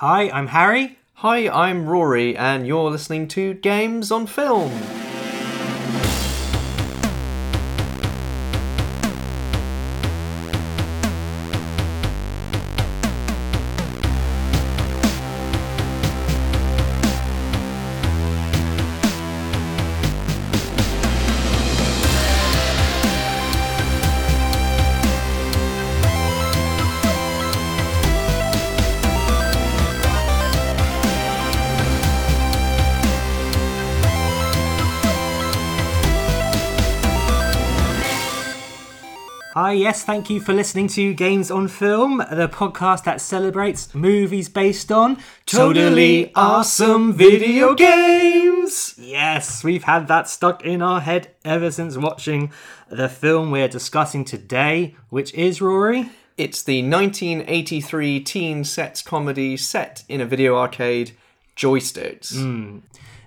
Hi, I'm Harry. Hi, I'm Rory, and you're listening to Games on Film. Yes, thank you for listening to Games on Film, the podcast that celebrates movies based on Totally awesome video games! Yes, we've had that stuck in our head ever since watching the film we're discussing today, which is Rory. It's the 1983 teen sex comedy set in a video arcade, Joysticks. Hmm.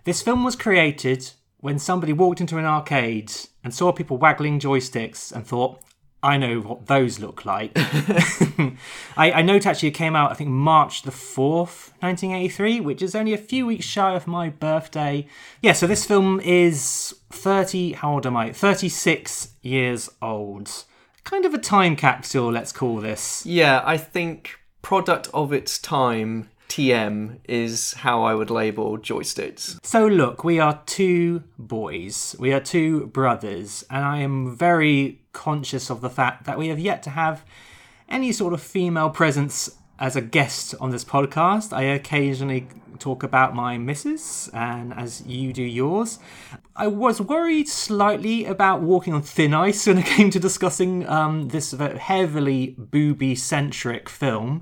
This film was created when somebody walked into an arcade and saw people waggling joysticks and thought, I know what those look like. I, I note actually it came out, I think, March the 4th, 1983, which is only a few weeks shy of my birthday. Yeah, so this film is 30, how old am I? 36 years old. Kind of a time capsule, let's call this. Yeah, I think product of its time, TM, is how I would label Joysticks. So, look, we are two boys, we are two brothers, and I am very conscious of the fact that we have yet to have any sort of female presence as a guest on this podcast. I occasionally talk about my missus, and as you do yours. I was worried slightly about walking on thin ice when it came to discussing um, this heavily booby centric film,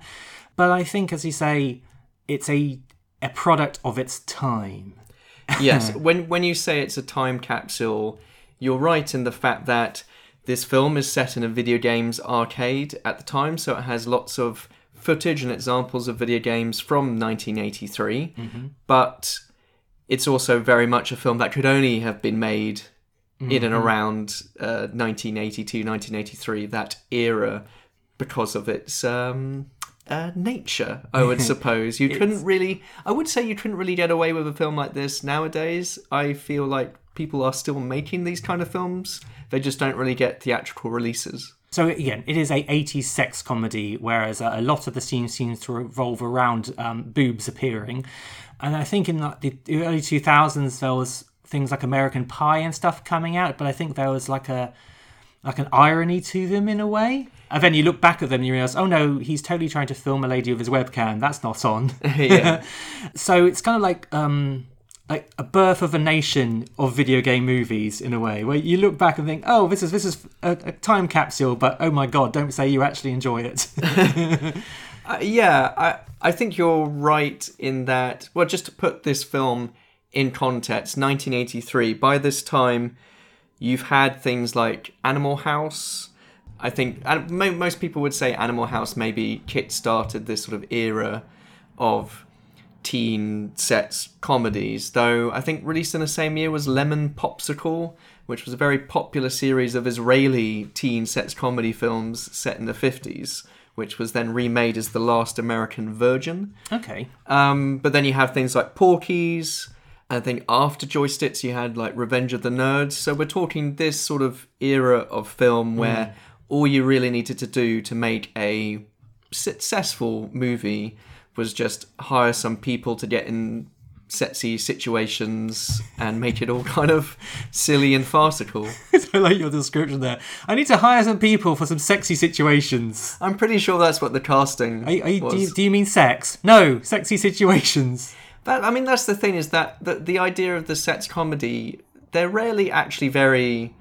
but I think, as you say, it's a a product of its time. yes, when when you say it's a time capsule, you're right in the fact that this film is set in a video games arcade at the time, so it has lots of footage and examples of video games from 1983. But it's also very much a film that could only have been made in and around uh, 1982, 1983, that era, because of its um, uh, nature, I would suppose. You couldn't really, I would say you couldn't really get away with a film like this nowadays. I feel like people are still making these kind of films, they just don't really get theatrical releases. So again, it is a 80s sex comedy, whereas a lot of the scenes seems to revolve around um, boobs appearing. And I think in like, the early 2000s there was things like American Pie and stuff coming out, but I think there was like a like an irony to them in a way. And then you look back at them and you realize, oh no, he's totally trying to film a lady with his webcam. That's not on. so it's kind of like um, like a birth of a nation of video game movies in a way, where you look back and think, oh, this is this is a, a time capsule, but oh my god, don't say you actually enjoy it. Uh, yeah, I I think you're right in that. Well, just to put this film in context, 1983. By this time, you've had things like Animal House. I think most people would say Animal House maybe kick-started this sort of era of teen sex comedies. Though I think released in the same year was Lemon Popsicle, which was a very popular series of Israeli teen sets comedy films set in the 50s, which was then remade as The Last American Virgin. okay. Um, but then you have things like Porky's. I think after Joysticks, you had like Revenge of the Nerds. So we're talking this sort of era of film mm. where all you really needed to do to make a successful movie was just hire some people to get in sexy situations and make it all kind of silly and farcical. I like your description there. I need to hire some people for some sexy situations. I'm pretty sure that's what the casting Are, are you, was. do, you, do you mean sex? No, sexy situations. That I mean, that's the thing is that the, the idea of the sex comedy they're rarely actually very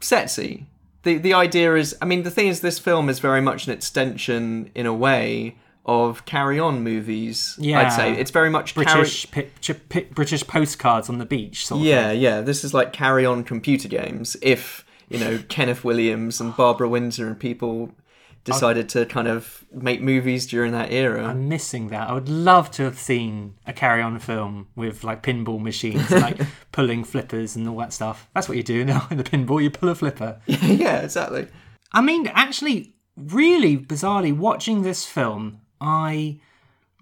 sexy. The the idea is, I mean, the thing is, this film is very much an extension in a way of Carry On movies. Yeah. I'd say it's very much British picture, pi- British postcards on the beach. Sort of yeah, yeah. This is like Carry On computer games. If you know Kenneth Williams and Barbara Windsor and people decided to kind of make movies during that era. I'm missing that. I would love to have seen a Carry On film with like pinball machines, like pulling flippers and all that stuff. That's what you do now in the pinball. You pull a flipper. yeah, exactly. I mean, actually, really bizarrely, watching this film, I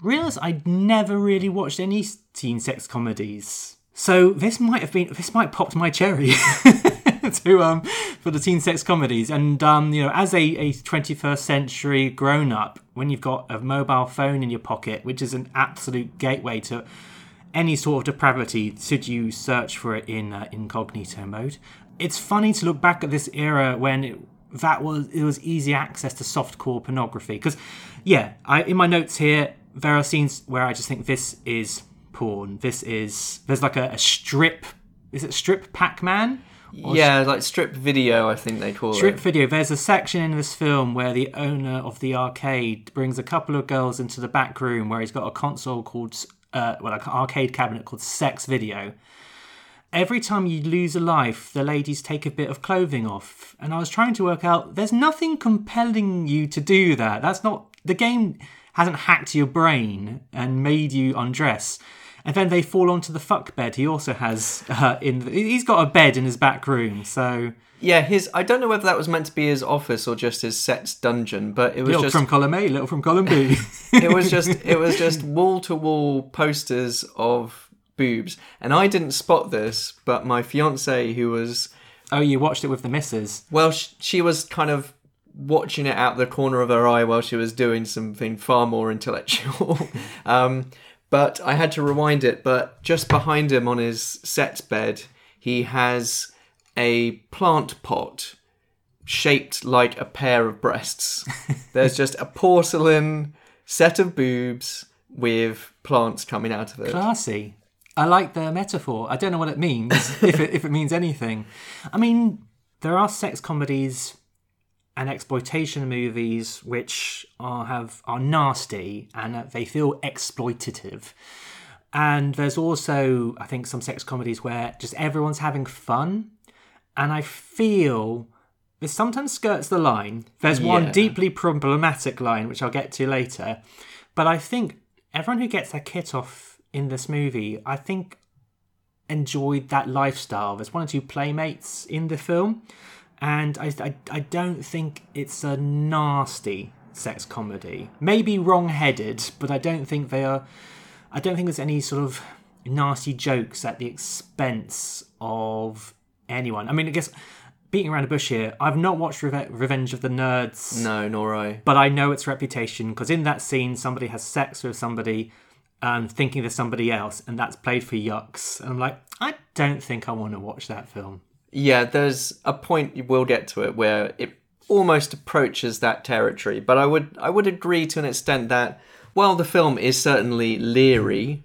realised I'd never really watched any teen sex comedies. So this might have been this might popped my cherry to um for the teen sex comedies. And um, you know, as a, a 21st century grown up, when you've got a mobile phone in your pocket, which is an absolute gateway to any sort of depravity, should you search for it in uh, incognito mode. It's funny to look back at this era when it, that was it was easy access to softcore pornography. Because yeah, I in my notes here there are scenes where I just think this is porn. This is there's like a, a strip. Is it strip Pac-Man? yeah, like strip video, I think they call Strip it. Strip video. There's a section in this film where the owner of the arcade brings a couple of girls into the back room where he's got a console called, uh, well, like an arcade cabinet called Sex Video. Every time you lose a life, the ladies take a bit of clothing off. And I was trying to work out, there's nothing compelling you to do that. That's not, the game hasn't hacked your brain and made you undress. And then they fall onto the fuck bed. He also has uh, in. He's got a bed in his back room, so Yeah, his. I don't know whether that was meant to be his office or just his set's dungeon, but it was little just from column A, little from column B. it was just it was just wall to wall posters of boobs, and I didn't spot this, but my fiance, who was oh, you watched it with the missus. well, sh- she was kind of watching it out the corner of her eye while she was doing something far more intellectual. um, but I had to rewind it. But just behind him on his set bed, he has a plant pot shaped like a pair of breasts. There's just a porcelain set of boobs with plants coming out of it. Classy. I like the metaphor. I don't know what it means, if it if it means anything. I mean, there are sex comedies and exploitation movies which are have are nasty and uh, they feel exploitative. And there's also, I think, some sex comedies where just everyone's having fun, and I feel this sometimes skirts the line. There's one deeply problematic line which I'll get to later, but I think everyone who gets their kit off in this movie, I think, enjoyed that lifestyle. There's one or two playmates in the film, and I, I, I don't think it's a nasty sex comedy. Maybe wrong-headed, but I don't think they are. I don't think there's any sort of nasty jokes at the expense of anyone. I mean, I guess beating around the bush here. I've not watched Reve- Revenge of the Nerds No, nor I. but I know its reputation because in that scene, somebody has sex with somebody, um, thinking there's somebody else, and that's played for yucks. And I'm like, I don't think I want to watch that film. Yeah, there's a point we'll get to it where it almost approaches that territory, but I would I would agree to an extent that while the film is certainly leery,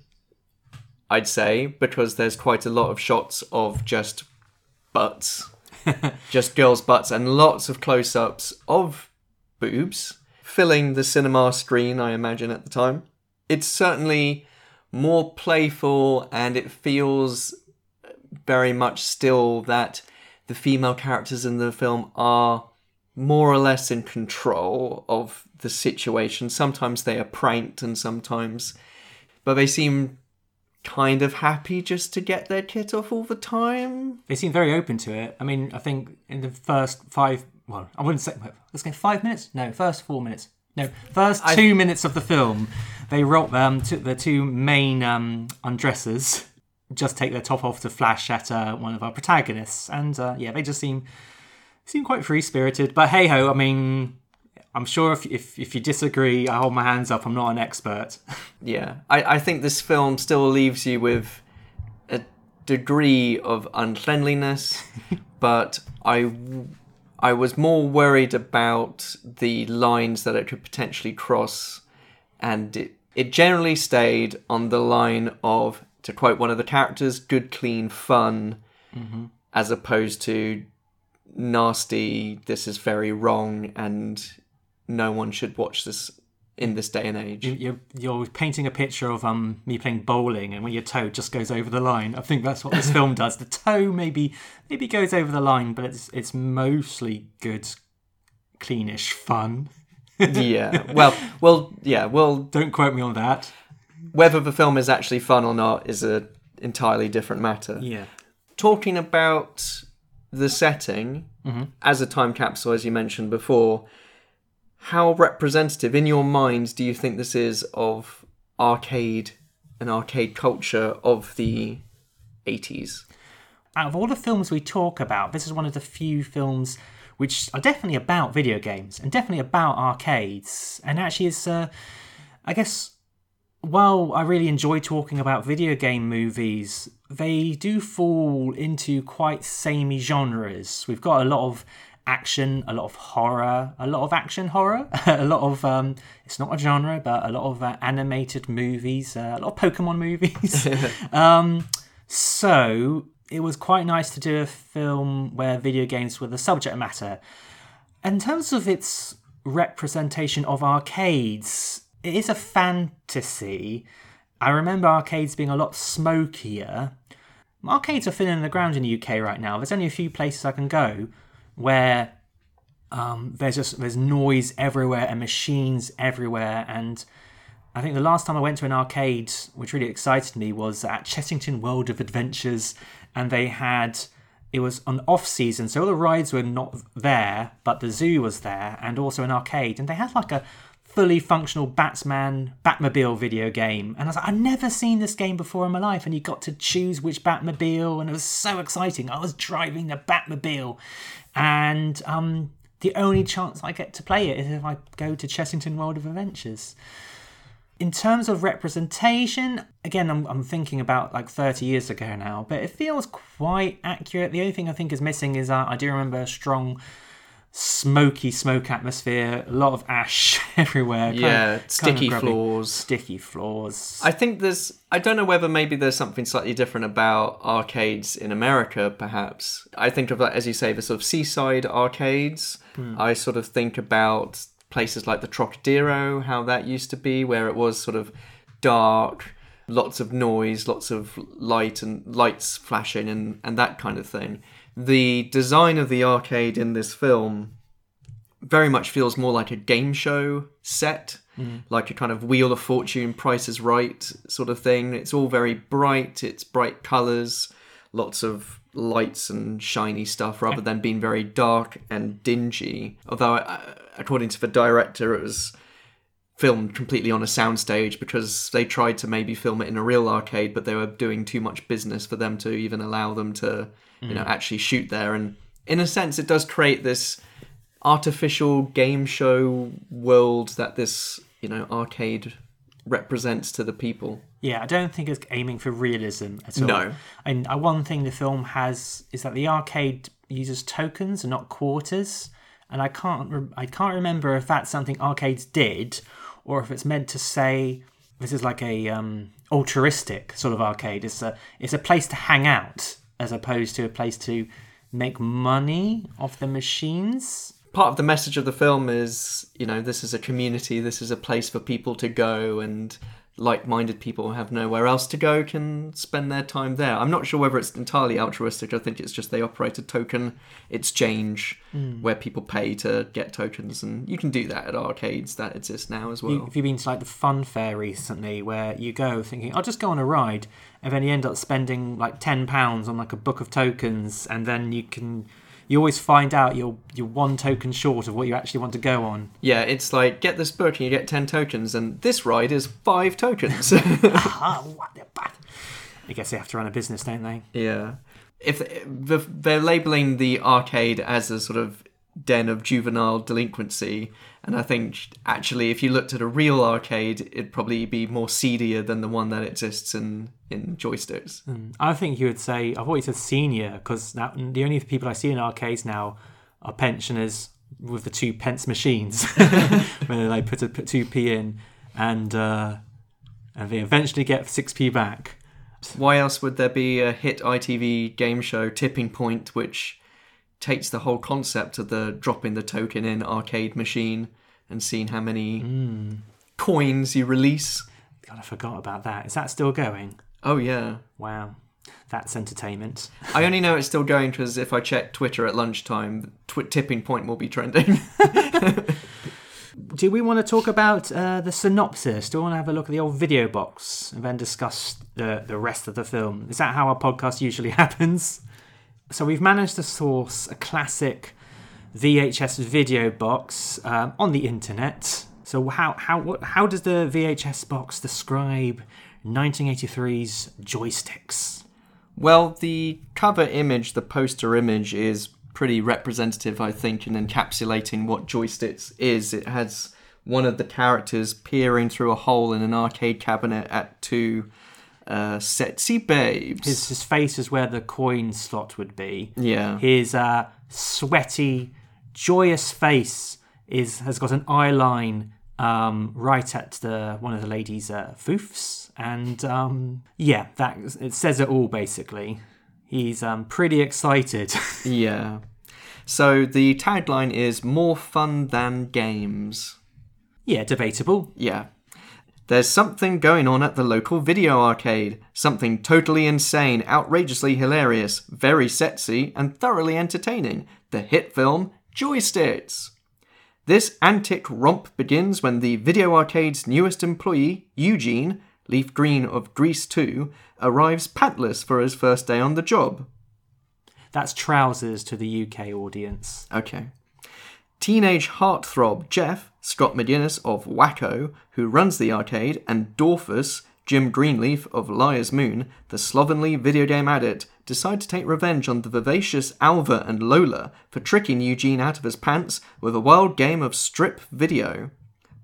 I'd say because there's quite a lot of shots of just butts, just girls' butts, and lots of close-ups of boobs filling the cinema screen. I imagine at the time, it's certainly more playful and it feels very much still that the female characters in the film are more or less in control of the situation. Sometimes they are pranked and sometimes but they seem kind of happy just to get their kit off all the time. They seem very open to it. I mean, I think in the first five, well, I wouldn't say, let's go five minutes? No, first four minutes. No, first two minutes of the film, they roll um, to the two main um, undressers just take their top off to flash at uh, one of our protagonists, and uh, yeah, they just seem seem quite free spirited. But hey ho, I mean, I'm sure if, if if you disagree, I hold my hands up. I'm not an expert. Yeah. I, I think this film still leaves you with a degree of uncleanliness, but I I was more worried about the lines that it could potentially cross, and it, it generally stayed on the line of, to quote one of the characters, good, clean fun, as opposed to nasty, this is very wrong, and no one should watch this in this day and age. you're you're painting a picture of um me playing bowling, and when your toe just goes over the line. I think that's what this film does. The toe maybe maybe goes over the line, but it's it's mostly good, cleanish fun. yeah. Well, well, yeah. Well, Don't quote me on that. Whether the film is actually fun or not is a entirely different matter. Yeah. Talking about the setting as a time capsule, as you mentioned before, how representative in your mind do you think this is of arcade and arcade culture of the 80s. Out of all the films we talk about, this is one of the few films which are definitely about video games and definitely about arcades. And actually, is uh, I guess while I really enjoy talking about video game movies, they do fall into quite samey genres. We've got a lot of action, a lot of horror, a lot of action horror, a lot of um, it's not a genre, but a lot of uh, animated movies, uh, a lot of Pokemon movies. um, so it was quite nice to do a film where video games were the subject matter. In terms of its representation of arcades, it is a fantasy. I remember arcades being a lot smokier. Arcades are thinning the ground in the UK right now. There's only a few places I can go where um, there's just there's noise everywhere and machines everywhere. And I think the last time I went to an arcade, which really excited me, was at Chessington World of Adventures, and they had it was an off season, so all the rides were not there, but the zoo was there, and also an arcade, and they had like a fully functional Batman Batmobile video game. And I was like, I've never seen this game before in my life. And you got to choose which Batmobile, and it was so exciting. I was driving the Batmobile, and um, the only chance I get to play it is if I go to Chessington World of Adventures. In terms of representation, again, I'm, I'm thinking about like 30 years ago now, but it feels quite accurate. The only thing I think is missing is uh, I do remember a strong smoky smoke atmosphere, a lot of ash everywhere. kind of- Yeah, kind of sticky floors. Sticky floors. I think there's. I don't know whether maybe there's something slightly different about arcades in America, perhaps. I think of, like, as you say, the sort of seaside arcades. Hmm. I sort of think about places like the Trocadero, how that used to be, where it was sort of dark, lots of noise, lots of light and lights flashing, and, and that kind of thing. The design of the arcade in this film very much feels more like a game show set, like a kind of Wheel of Fortune, Price is Right sort of thing. It's all very bright, it's bright colours, lots of lights and shiny stuff rather than being very dark and dingy. Although, uh, according to the director, it was filmed completely on a soundstage because they tried to maybe film it in a real arcade, but they were doing too much business for them to even allow them to, you know, actually shoot there. And in a sense, it does create this artificial game show world that this, you know, arcade represents to the people. Yeah, I don't think it's aiming for realism at all. No. And uh, one thing the film has is that the arcade uses tokens and not quarters. And I can't re- I can't remember if that's something arcades did, or if it's meant to say this is like a um, altruistic sort of arcade. It's a it's a place to hang out as opposed to a place to make money off the machines. Part of the message of the film is, you know, this is a community, this is a place for people to go and like-minded people who have nowhere else to go can spend their time there. I'm not sure whether it's entirely altruistic. I think it's just they operate a token exchange hmm. where people pay to get tokens, and you can do that at arcades that exist now as well. You, have you been to like the fun fair recently, where you go thinking, "I'll just go on a ride," and then you end up spending like ten pounds on like a book of tokens, and then you can, you always find out you're you're one token short of what you actually want to go on. Yeah, it's like get this book and you get ten tokens, and this ride is five tokens. What the bat- I guess they have to run a business, don't they? yeah, if the, they're labeling the arcade as a sort of den of juvenile delinquency, and I think actually, if you looked at a real arcade, it'd probably be more seedier than the one that exists in in joysticks. I think you would say I've always said senior because now the only people I see in arcades now are pensioners with the two pence machines, where they put a put two p in, and uh, and they eventually get six p back. Why else would there be a hit ITV game show, Tipping Point, which takes the whole concept of the dropping the token in arcade machine and seeing how many coins you release? God, I forgot about that. Is that still going? Oh yeah. Wow, that's entertainment. I only know it's still going because if I check Twitter at lunchtime, tw- Tipping Point will be trending. Do we want to talk about uh, the synopsis? Do we want to have a look at the old video box and then discuss the, the rest of the film? Is that how our podcast usually happens? So we've managed to source a classic VHS video box um, on the internet. So how how how does the VHS box describe 1983's joysticks? Well, the cover image, the poster image, is pretty representative, I think, in encapsulating what joysticks is. It has one of the characters peering through a hole in an arcade cabinet at two uh, sexy babes. His his face is where the coin slot would be. yeah. His uh, sweaty, joyous face is has got an eye line um, right at the one of the ladies' uh, foofs, and um, yeah, that it says it all basically. He's um, pretty excited. Yeah. So the tagline is more fun than games. yeah, debatable. Yeah. There's something going on at the local video arcade. Something totally insane, outrageously hilarious, very sexy, and thoroughly entertaining. The hit film Joysticks. This antic romp begins when the video arcade's newest employee, Eugene, Leif Green of Grease 2, arrives pantless for his first day on the job. That's trousers to the UK audience. Okay. Teenage heartthrob Jeff, Scott McGinnis of Wacko, who runs the arcade, and Dorfus, Jim Greenleaf of Liar's Moon, the slovenly video game addict, decide to take revenge on the vivacious Alva and Lola for tricking Eugene out of his pants with a wild game of strip video.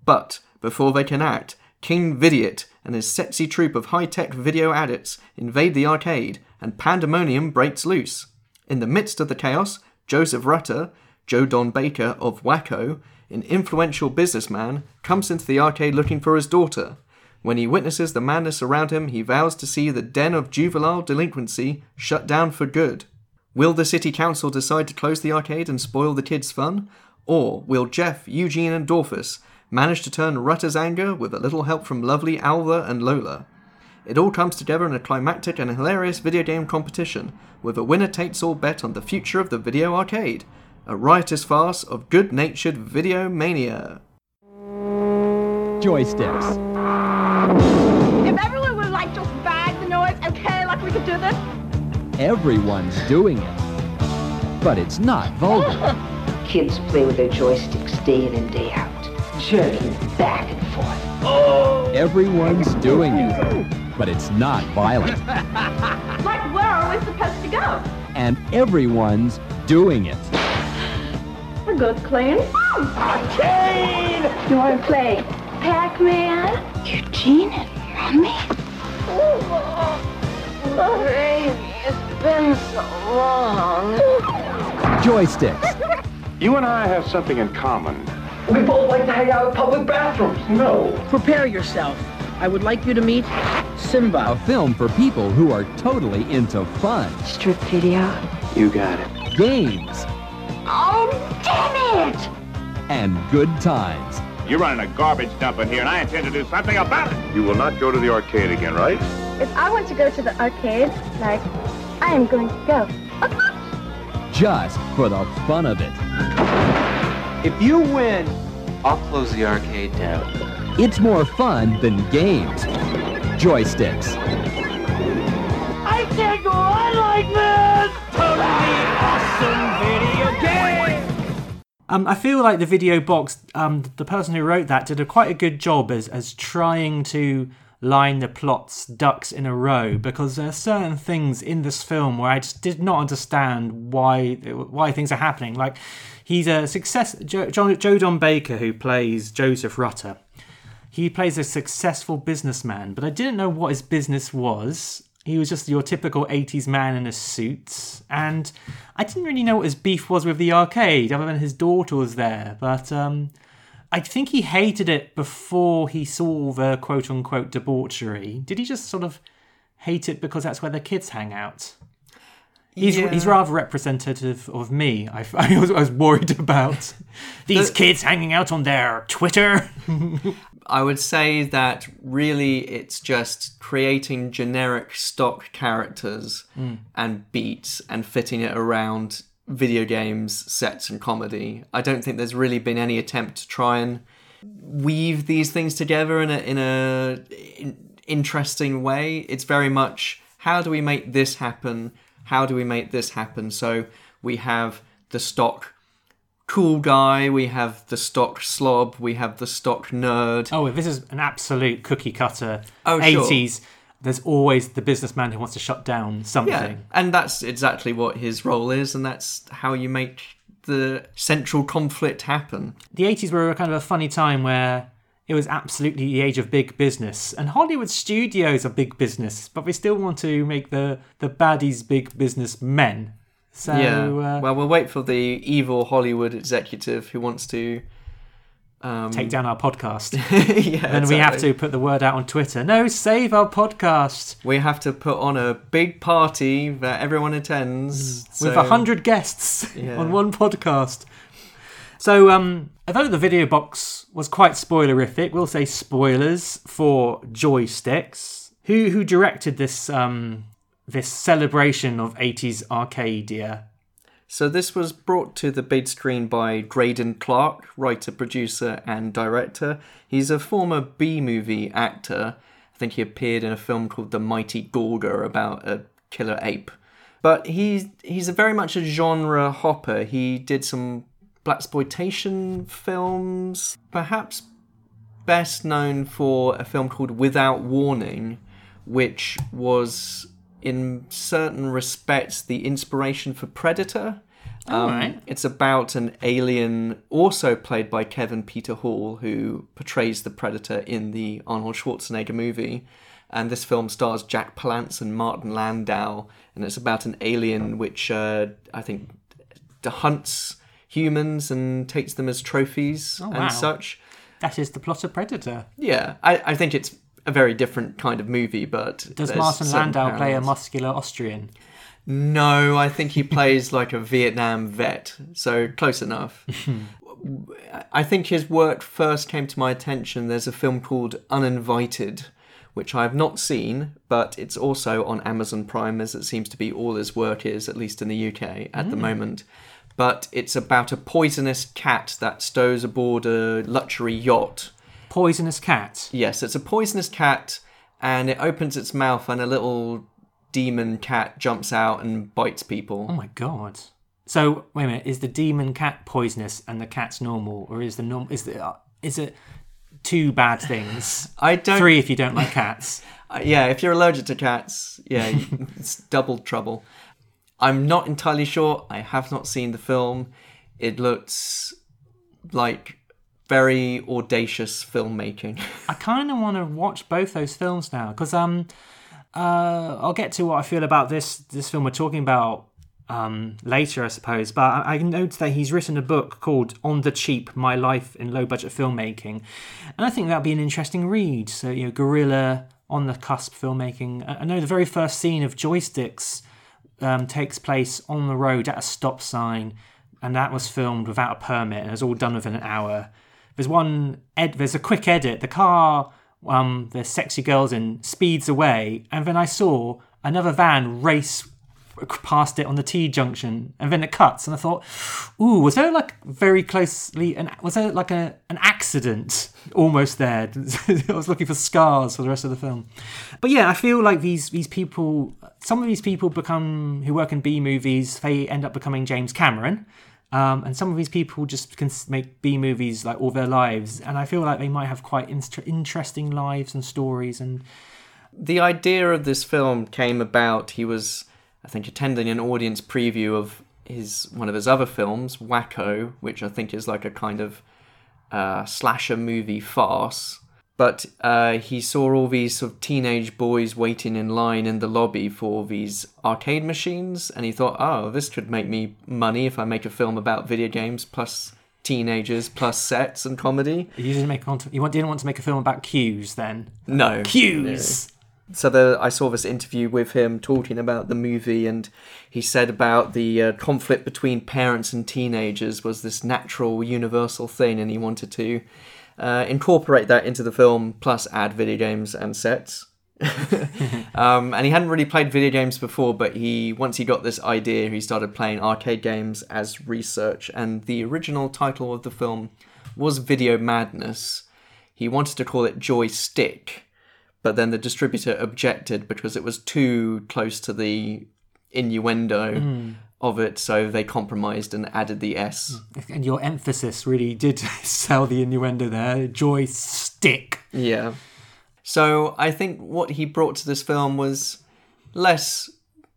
But before they can act, King Vidiot and his sexy troop of high tech video addicts invade the arcade, and pandemonium breaks loose. In the midst of the chaos, Joseph Rutter, Joe Don Baker of Wacko, an influential businessman, comes into the arcade looking for his daughter. When he witnesses the madness around him, he vows to see the den of juvenile delinquency shut down for good. Will the city council decide to close the arcade and spoil the kids' fun? Or will Jeff, Eugene, and Dorfus manage to turn Rutter's anger with a little help from lovely Alva and Lola? It all comes together in a climactic and hilarious video game competition, with a winner takes all bet on the future of the video arcade. A riotous farce of good natured video mania. Joysticks. If everyone would like just bag the noise, okay, like we could do this? Everyone's doing it. But it's not vulgar. Kids play with their joysticks day in and day out, jerking back and forth. Everyone's doing it. But it's not violent. Like, where are we supposed to go? And everyone's doing it. A good clean You want to play Pac-Man? Eugene and Mommy? Oh, baby, it's been so long. Joysticks. You and I have something in common. We both like to hang out in public bathrooms. No. Prepare yourself. I would like you to meet Simba. A film for people who are totally into fun, Strip video? You got it. games, Oh, damn it! and good times. You're running a garbage dump in here, and I intend to do something about it. You will not go to the arcade again, right? If I want to go to the arcade, like, I am going to go. Just for the fun of it. If you win, I'll close the arcade down. It's more fun than games. Joysticks. I can't go on like this! Totally awesome video game! Um, I feel like the video box, um, the person who wrote that did a quite a good job as as trying to line the plots ducks in a row because there are certain things in this film where I just did not understand why why things are happening. Like he's a success. Joe, Joe, Joe Don Baker, who plays Joseph Rutter, he plays a successful businessman, but I didn't know what his business was. He was just your typical 80s man in a suit, and I didn't really know what his beef was with the arcade, other than his daughter was there. But um, I think he hated it before he saw the quote unquote debauchery. Did he just sort of hate it because that's where the kids hang out? He's, Yeah. he's rather representative of me. I, I, was, I was worried about these The- kids hanging out on their Twitter. I would say that really it's just creating generic stock characters hmm. and beats and fitting it around video games, sets, and comedy. I don't think there's really been any attempt to try and weave these things together in a in a in- interesting way. It's very much how do we make this happen? How do we make this happen? So we have the stock cool guy, we have the stock slob, we have the stock nerd. Oh, if this is an absolute cookie cutter Oh, sure. 80s, there's always the businessman who wants to shut down something. Yeah, and that's exactly what his role is, and that's how you make the central conflict happen. The 80s were a kind of a funny time where it was absolutely the age of big business, and Hollywood studios are big business, but we still want to make the, the baddies big business men. So, yeah. uh, well, we'll wait for the evil Hollywood executive who wants to um, take down our podcast. yeah, and we have to put the word out on Twitter. No, save our podcast We have to put on a big party that everyone attends with so- a hundred guests Yeah. on one podcast. So, um, although the video box was quite spoilerific, we'll say spoilers for joysticks. Who who directed this um this celebration of 80s Arcadia? So this was brought to the big screen by Greydon Clark, writer, producer, and director. He's a former B-movie actor. I think he appeared in a film called The Mighty Gorga about a killer ape. But he's he's a very much a genre hopper. He did some blaxploitation films, perhaps best known for a film called Without Warning, which was in certain respects the inspiration for Predator. Um, Alright. It's about an alien, also played by Kevin Peter Hall, who portrays the Predator in the Arnold Schwarzenegger movie. And this film stars Jack Palance and Martin Landau, and it's about an alien which uh, I think hunts humans and takes them as trophies oh, wow. and such. That is the plot of Predator. Yeah, I, I think it's a very different kind of movie, but Does Martin Landau play a muscular Austrian? No, I think he plays like a Vietnam vet, so close enough. I think his work first came to my attention. There's a film called Uninvited, which I have not seen, but it's also on Amazon Prime, as it seems to be all his work is, at least in the UK at the hmm. moment. But it's about a poisonous cat that stows aboard a luxury yacht. Poisonous cat. Yes, it's a poisonous cat, and it opens its mouth, and a little demon cat jumps out and bites people. Oh my god. So wait a minute, is the demon cat poisonous and the cat's normal, or is the norm is the uh, is it two bad things? I don't. Three if you don't like cats. Uh, yeah, if you're allergic to cats, yeah, it's double trouble. I'm not entirely sure. I have not seen the film. It looks like very audacious filmmaking. I kind of want to watch both those films now because um, uh, I'll get to what I feel about this this film we're talking about um later, I suppose. But I, I note that he's written a book called "On the Cheap: My Life in Low Budget Filmmaking," and I think that'd be an interesting read. So you know, guerrilla on the cusp filmmaking. I know the very first scene of joysticks um, takes place on the road at a stop sign, and that was filmed without a permit, and it was all done within an hour. There's one ed. There's a quick edit. The car, um, the sexy girls in, speeds away, and then I saw another van race past it on the T junction, and then it cuts, and I thought, "Ooh, was there like very closely an was there like a an accident almost there?" I was looking for scars for the rest of the film, but yeah, I feel like these these people, some of these people become who work in B movies, they end up becoming James Cameron. Um, and some of these people just can make B movies like all their lives, and I feel like they might have quite inst- interesting lives and stories. And the idea of this film came about. He was, I think, attending an audience preview of his one of his other films, Wacko, which I think is like a kind of uh, slasher movie farce. But uh, he saw all these sort of teenage boys waiting in line in the lobby for these arcade machines, and he thought, "Oh, this could make me money if I make a film about video games plus teenagers plus sets and comedy." you didn't make cont- you want, didn't want to make a film about queues then? No, Queues. So the, I saw this interview with him talking about the movie, and he said about the uh, conflict between parents and teenagers was this natural, universal thing, and he wanted to uh, incorporate that into the film, plus add video games and sets. um, and he hadn't really played video games before, but he once he got this idea, he started playing arcade games as research. And the original title of the film was Video Madness. He wanted to call it Joystick, but then the distributor objected because it was too close to the innuendo. Hmm. of it, so they compromised and added the S. Hmm. And your emphasis really did sell the innuendo there. Joy stick. Yeah. So I think what he brought to this film was less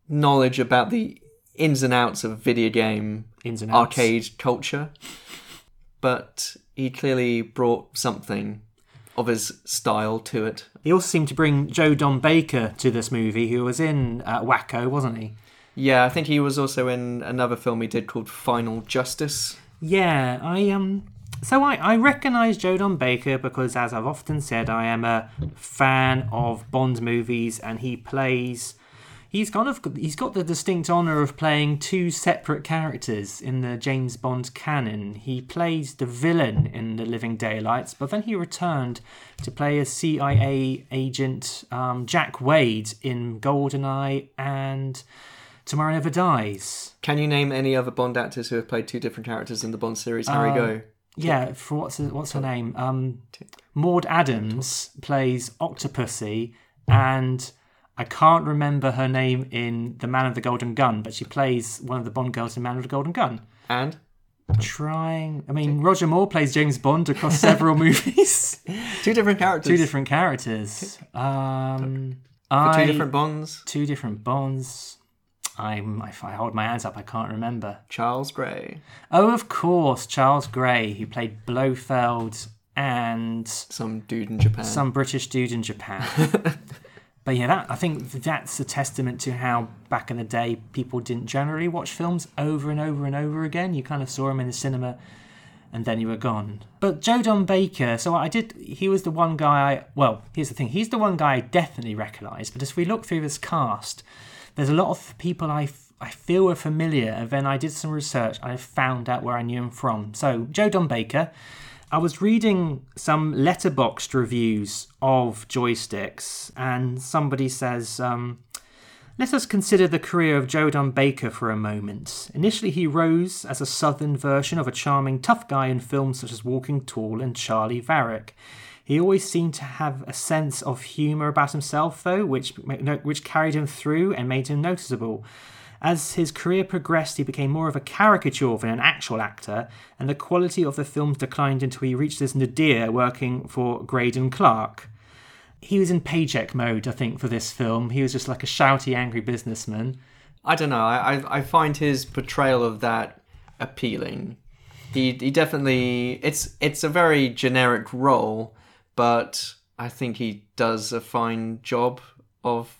knowledge about the ins and outs of video game Ins and outs. arcade culture, but he clearly brought something of his style to it. He also seemed to bring Joe Don Baker to this movie, who was in uh, Wacko, wasn't he? Yeah, I think he was also in another film he did called Final Justice. Yeah, I um. So I, I recognise Joe Don Baker because, as I've often said, I am a fan of Bond movies, and he plays. He's kind of he's got the distinct honour of playing two separate characters in the James Bond canon. He plays the villain in The Living Daylights, but then he returned to play as CIA agent um, Jack Wade in GoldenEye and Tomorrow Never Dies. Can you name any other Bond actors who have played two different characters in the Bond series? Harry Uh, Go. Yeah, for what's her, what's her name? Um, Maud Adams plays Octopussy, and I can't remember her name in The Man of the Golden Gun, but she plays one of the Bond girls in Man of the Golden Gun. And Trying, I mean, Roger Moore plays James Bond across several movies. two different characters. Two different characters. Um, I, two different Bonds. two different Bonds. I'm if I hold my hands up, I can't remember. Charles Gray. Oh, of course, Charles Gray, who played Blofeld and Some dude in Japan. some British dude in Japan. but yeah, that I think that's a testament to how back in the day people didn't generally watch films over and over and over again. You kind of saw them in the cinema and then you were gone. But Joe Don Baker, so I did he was the one guy I well, here's the thing, he's the one guy I definitely recognise, but as we look through this cast, there's a lot of people I I feel are familiar, and then I did some research I found out where I knew him from. So, Joe Don Baker, I was reading some Letterboxd reviews of joysticks, and somebody says, um, let us consider the career of Joe Don Baker for a moment. Initially, he rose as a southern version of a charming tough guy in films such as Walking Tall and Charley Varrick. He always seemed to have a sense of humour about himself, though, which, which carried him through and made him noticeable. As his career progressed, he became more of a caricature than an actual actor, and the quality of the films declined until he reached his nadir working for Greydon Clark. He was in paycheck mode, I think, for this film. He was just like a shouty, angry businessman. I don't know. I, I I find his portrayal of that appealing. He he definitely it's it's a very generic role, but I think he does a fine job of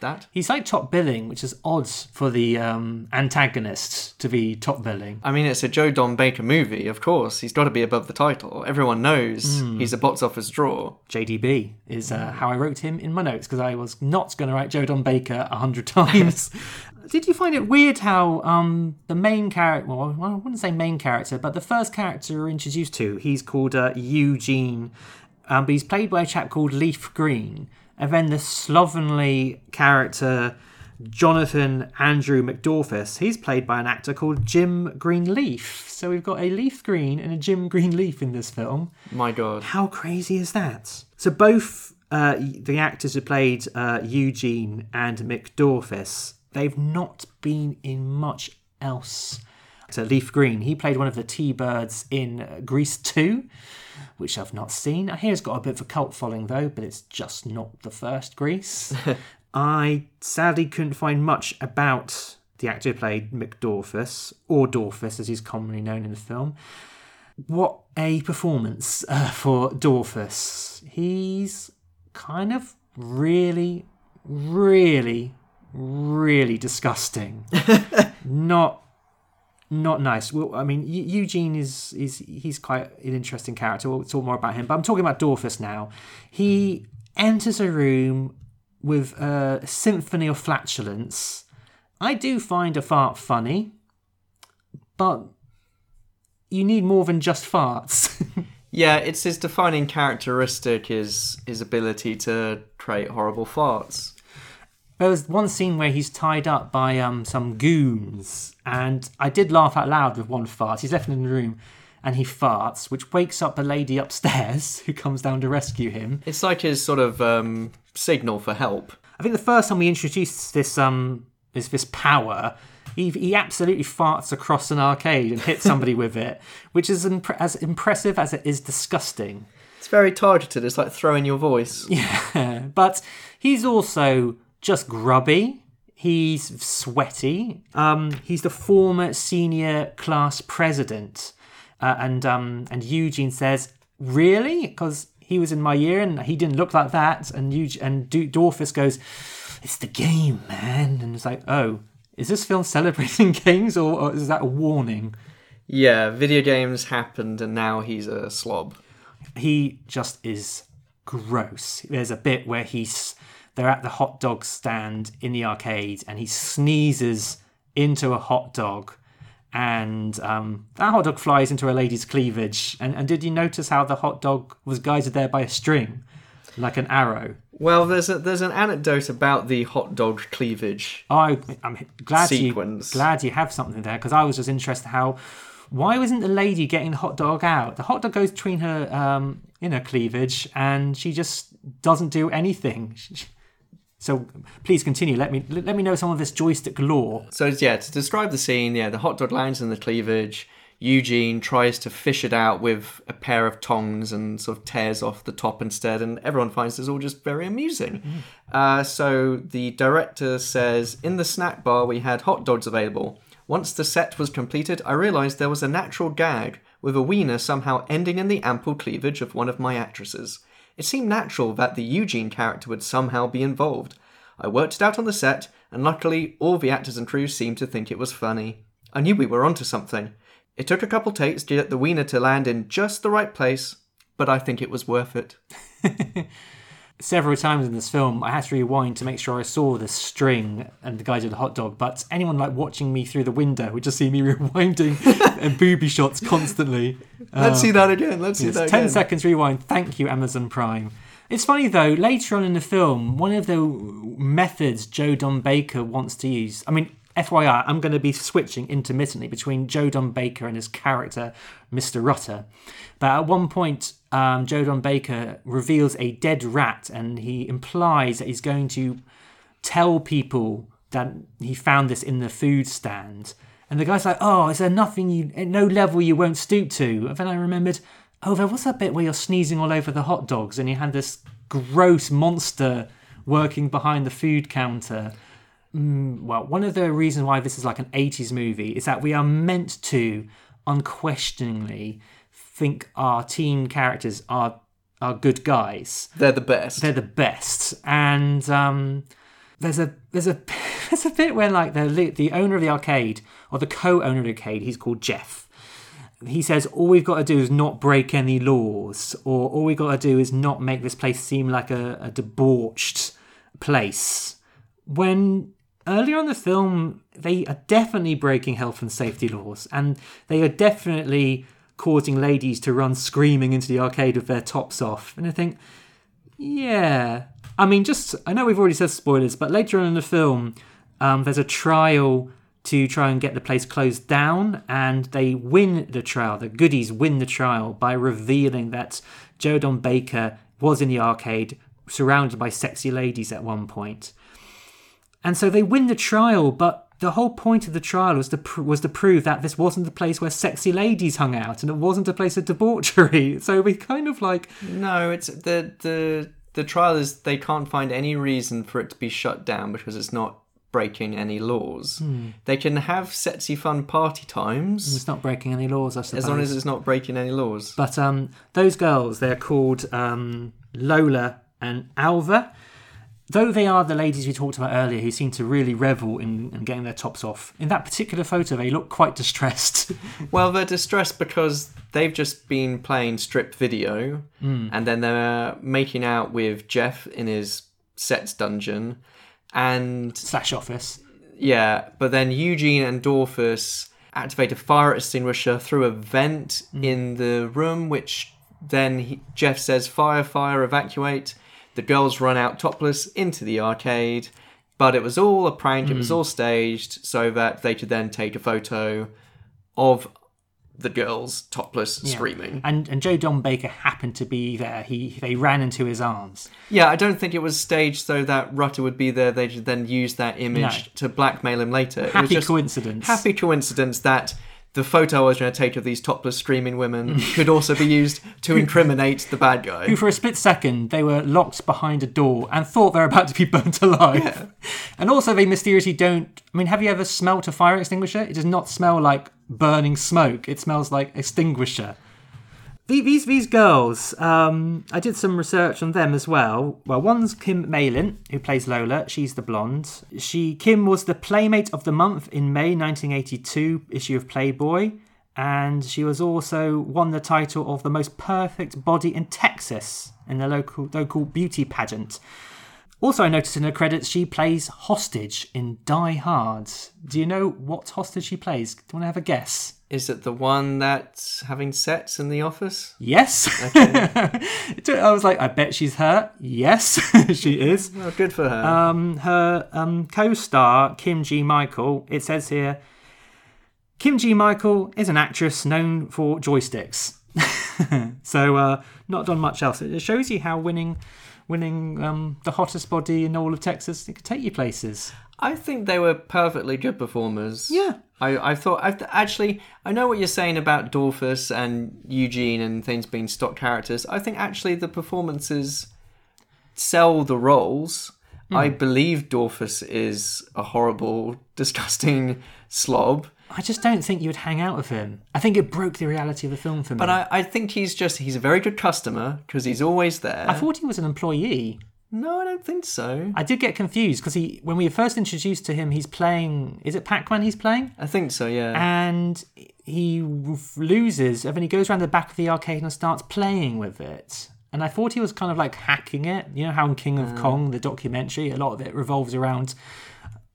that. He's like top billing, which is odd for the um, antagonist to be top billing. I mean, it's a Joe Don Baker movie, of course. He's got to be above the title. Everyone knows he's a box office draw. JDB is uh, how I wrote him in my notes because I was not going to write Joe Don Baker a hundred times. Did you find it weird how um, the main character, well, I wouldn't say main character, but the first character we're introduced to, he's called uh, Eugene, um, but he's played by a chap called Leif Green. And then the slovenly character Jonathan Andrew McDorfus, he's played by an actor called Jim Greenleaf. So we've got a Leif Green and a Jim Greenleaf in this film. My God. How crazy is that? So both uh, the actors who played uh, Eugene and McDorfus, they've not been in much else. So Leif Green, he played one of the T-Birds in uh, Grease 2, which I've not seen. I hear it's got a bit of a cult following though, but it's just not the first Grease. I sadly couldn't find much about the actor who played McDorfus, or Dorfus as he's commonly known in the film. What a performance uh, for Dorfus. He's kind of really, really, really disgusting. not not nice. Well, I mean, Eu- Eugene is is he's quite an interesting character. We'll talk more about him. But I'm talking about Dorfus now. He enters a room with a symphony of flatulence. I do find a fart funny, but you need more than just farts. Yeah, it's his defining characteristic is his ability to create horrible farts. There was one scene where he's tied up by um, some goons, and I did laugh out loud with one fart. He's left in the room, and he farts, which wakes up a lady upstairs who comes down to rescue him. It's like his sort of um, signal for help. I think the first time we introduced this um this this power, He, he absolutely farts across an arcade and hits somebody with it, which is impre- as impressive as it is disgusting. It's very targeted. It's like throwing your voice. Yeah, but he's also just grubby. He's sweaty. Um, he's the former senior class president, uh, and um, and Eugene says, "Really?" Because he was in my year and he didn't look like that. And Eugene, and D- Dorfus goes, "It's the game, man." And it's like, "Oh, is this film celebrating games, or, or is that a warning?" Yeah, video games happened, and now he's a slob. he just is gross. There's a bit where he's they're at the hot dog stand in the arcade and he sneezes into a hot dog and um, that hot dog flies into a lady's cleavage. And, and did you notice how the hot dog was guided there by a string, like an arrow? Well, there's a, there's an anecdote about the hot dog cleavage. I, I'm glad Sequence. you glad you have something there because I was just interested how why wasn't the lady getting the hot dog out? The hot dog goes between her um, in her cleavage and she just doesn't do anything. So please continue. Let me let me know some of this joystick lore. So yeah, to describe the scene, yeah, the hot dog lands in the cleavage. Eugene tries to fish it out with a pair of tongs and sort of tears off the top instead, and everyone finds this all just very amusing. Uh, so the director says, In the snack bar, we had hot dogs available. Once the set was completed, I realised there was a natural gag with a wiener somehow ending in the ample cleavage of one of my actresses. It seemed natural that the Eugene character would somehow be involved. I worked it out on the set, and luckily all the actors and crew seemed to think it was funny. I knew we were onto something. It took a couple takes to get the wiener to land in just the right place, but I think it was worth it. Several times in this film, I had to rewind to make sure I saw the string and the guy did the hot dog. But anyone like watching me through the window would just see me rewinding and booby shots constantly. Let's uh, see that again. Let's see Yes, that 10 again. seconds rewind. Thank you, Amazon Prime. It's funny though, later on in the film, one of the methods Joe Don Baker wants to use, I mean, FYI, I'm going to be switching intermittently between Joe Don Baker and his character, Mr. Rutter. But at one point, um, Joe Don Baker reveals a dead rat and he implies that he's going to tell people that he found this in the food stand. And the guy's like, "Oh, is there nothing you, no level you won't stoop to?" And then I remembered, oh, there was that bit where you're sneezing all over the hot dogs, and you had this gross monster working behind the food counter. Mm, well, one of the reasons why this is like an 80s movie is that we are meant to unquestioningly think our teen characters are are good guys They're the best. they're the best. And um, there's a there's a there's a bit where like the the owner of the arcade or the co-owner of the arcade, he's called Jeff. He says all we've got to do is not break any laws, or all we've got to do is not make this place seem like a, a debauched place. When earlier on in the film, they are definitely breaking health and safety laws, and they are definitely causing ladies to run screaming into the arcade with their tops off. And I think, yeah. I mean, just, I know we've already said spoilers, but later on in the film, um, there's a trial to try and get the place closed down, and they win the trial. The goodies win the trial by revealing that Joe Don Baker was in the arcade surrounded by sexy ladies at one point. And so they win the trial, but the whole point of the trial was to pr- was to prove that this wasn't the place where sexy ladies hung out, and it wasn't a place of debauchery. So we kind of like No, it's the the the trial is they can't find any reason for it to be shut down because it's not breaking any laws. Hmm. They can have sexy fun party times it's not breaking any laws, I suppose. as long as it's not breaking any laws. But um, those girls, they're called um, Lola and Alva. Though they are the ladies we talked about earlier who seem to really revel in, in getting their tops off, in that particular photo, they look quite distressed. Well, they're distressed because they've just been playing strip video, Hmm. and then they're making out with Jeff in his sets dungeon, and Slash office. Yeah, but then Eugene and Dorfus activate a fire extinguisher through a vent in the room, which then he, Jeff says, fire, fire, evacuate. The girls run out topless into the arcade, but it was all a prank, it was hmm. all staged so that they could then take a photo of the girls topless Yeah. screaming. And and Joe Don Baker happened to be there. He they ran into his arms. Yeah, I don't think it was staged so that Rutter would be there. They would then use that image No. to blackmail him later. it was Happy just coincidence. Happy coincidence that the photo I was going to take of these topless screaming women could also be used to incriminate the bad guy. Who for a split second they were locked behind a door and thought they're about to be burnt alive. And also they mysteriously don't I mean, have you ever smelt a fire extinguisher? It does not smell like burning smoke. It smells like extinguisher. The- These these girls, um, I did some research on them as well. Well, one's Kym Malin, who plays Lola. She's the blonde. She Kym was the Playmate of the Month in May 1982 issue of Playboy, and she was also won the title of the most perfect body in Texas in the local local beauty pageant. Also, I noticed in her credits she plays hostage in Die Hard. Do you know what hostage she plays? Do you want to have a guess? Is it the one that's having sex in the office? Yes. I was like, I bet she's her. Yes, she is. Well, good for her. Um, her um, co-star Kim G. Michael. It says here, Kim G. Michael is an actress known for joysticks. so uh, not done much else. It shows you how winning, winning um, the hottest body in all of Texas it could take you places. I think they were perfectly good performers. Yeah. I, I thought I actually I know what you're saying about Dorfus and Eugene and things being stock characters. I think actually the performances sell the roles. Hmm. I believe Dorfus is a horrible, disgusting slob. I just don't think you would hang out with him. I think it broke the reality of the film for me. But I, I think he's just he's a very good customer because he's always there. I thought he was an employee. No, I don't think so. I did get confused because he, when we were first introduced to him, he's playing. Is it Pac-Man? He's playing, I think so, yeah. and he loses, and then he goes around the back of the arcade and starts playing with it. And I thought he was kind of like hacking it. You know how in King of Kong, the documentary, a lot of it revolves around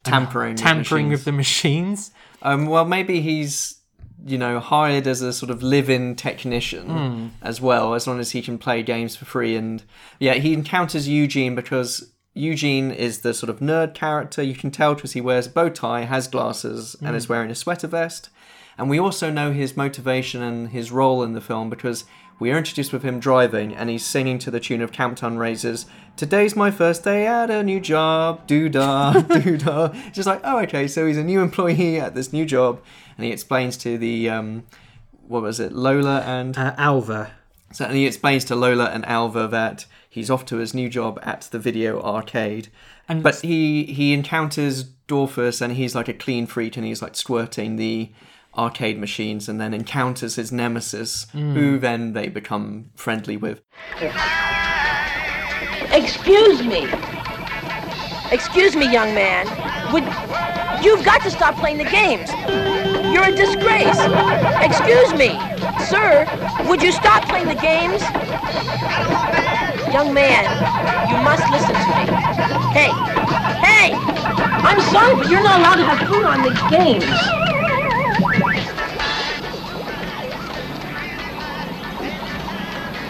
tampering, with tampering machines. with the machines. Um, well, maybe he's you know hired as a sort of live-in technician Hmm. as well, as long as he can play games for free. And yeah, he encounters Eugene because Eugene is the sort of nerd character. You can tell because he wears a bow tie, has glasses, and Hmm. is wearing a sweater vest. And we also know his motivation and his role in the film because we are introduced with him driving and he's singing to the tune of Camptown Races. Today's my first day at a new job. Doo da, doo da. It's just like, oh, okay, so he's a new employee at this new job. And he explains to the, um, what was it, Lola and. Uh, Alva. So and he explains to Lola and Alva that he's off to his new job at the video arcade. And But he he encounters Dorfus and he's like a clean freak and he's like squirting the arcade machines and then encounters his nemesis, who hmm. then they become friendly with. Excuse me. Excuse me, young man. Would you've got to stop playing the games? You're a disgrace. Excuse me, sir. Would you stop playing the games? Young man, you must listen to me. Hey, hey! I'm sorry, but you're not allowed to have food on the games.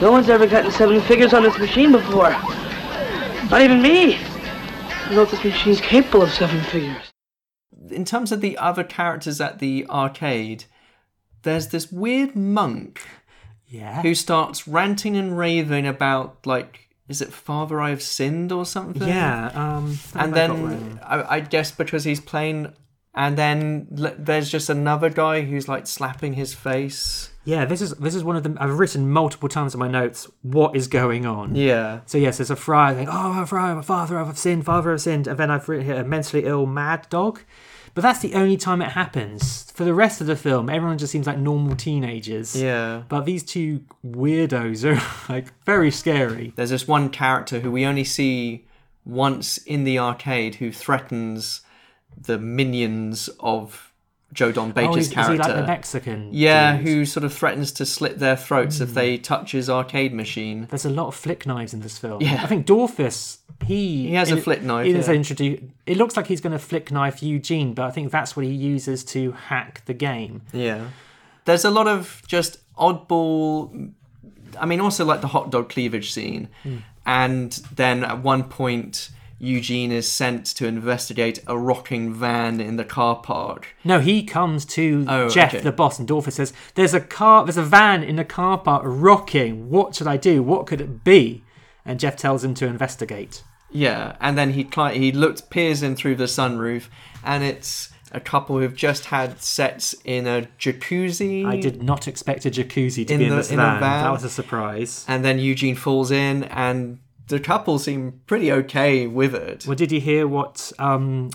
No one's ever gotten seven figures on this machine before. Not even me. I don't know if this machine's capable of seven figures. In terms of the other characters at the arcade, there's this weird monk Yeah. who starts ranting and raving about like is it Father I have sinned or something? yeah. Um, and I then I, I guess because he's playing, and then l- there's just another guy who's like slapping his face. Yeah, this is this is one of them. I've written multiple times in my notes. What is going on? Yeah, So yes, there's a friar going, "Oh, friar, father, I've sinned, father, I've sinned," and then I've written here a mentally ill mad dog. But that's the only time it happens. For the rest of the film, everyone just seems like normal teenagers. yeah. But these two weirdos are like very scary. There's this one character who we only see once in the arcade who threatens the minions of Joe Don oh, Baker's is, is he character. like the Mexican? yeah, dude? who sort of threatens to slit their throats if hmm. they touch his arcade machine. There's a lot of flick knives in this film. Yeah. I think Dorfus, he He has a flick knife, He is yeah. introduced. It looks like he's going to flick knife Eugene, but I think that's what he uses to hack the game. Yeah. There's a lot of just oddball. I mean, also like the hot dog cleavage scene. Hmm. And then at one point, Eugene is sent to investigate a rocking van in the car park. No, he comes to Oh, Jeff, okay. the boss, and Dorfer says, "There's a car, there's a van in the car park rocking. What should I do? What could it be?" And Jeff tells him to investigate. Yeah, and then he cli- he looked peers in through the sunroof, and it's a couple who've just had sex in a jacuzzi. I did not expect a jacuzzi to In be in the- this in a van. van. That was a surprise. And then Eugene falls in, and the couple seem pretty okay with it. Well, did you hear what um,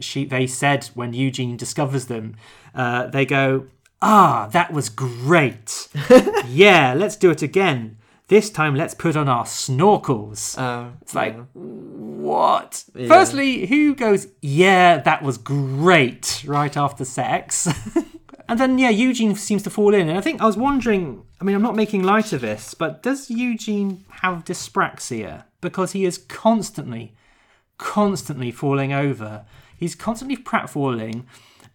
she they said when Eugene discovers them? Uh, they go, "Ah, that was great. yeah, let's do it again. This time, let's put on our snorkels." Uh, It's like, what? Firstly, who goes, yeah, that was great right after sex? and then, yeah, Eugene seems to fall in. And I think I was wondering, I mean, I'm not making light of this, but does Eugene have dyspraxia? Because he is constantly, constantly falling over. He's constantly pratfalling.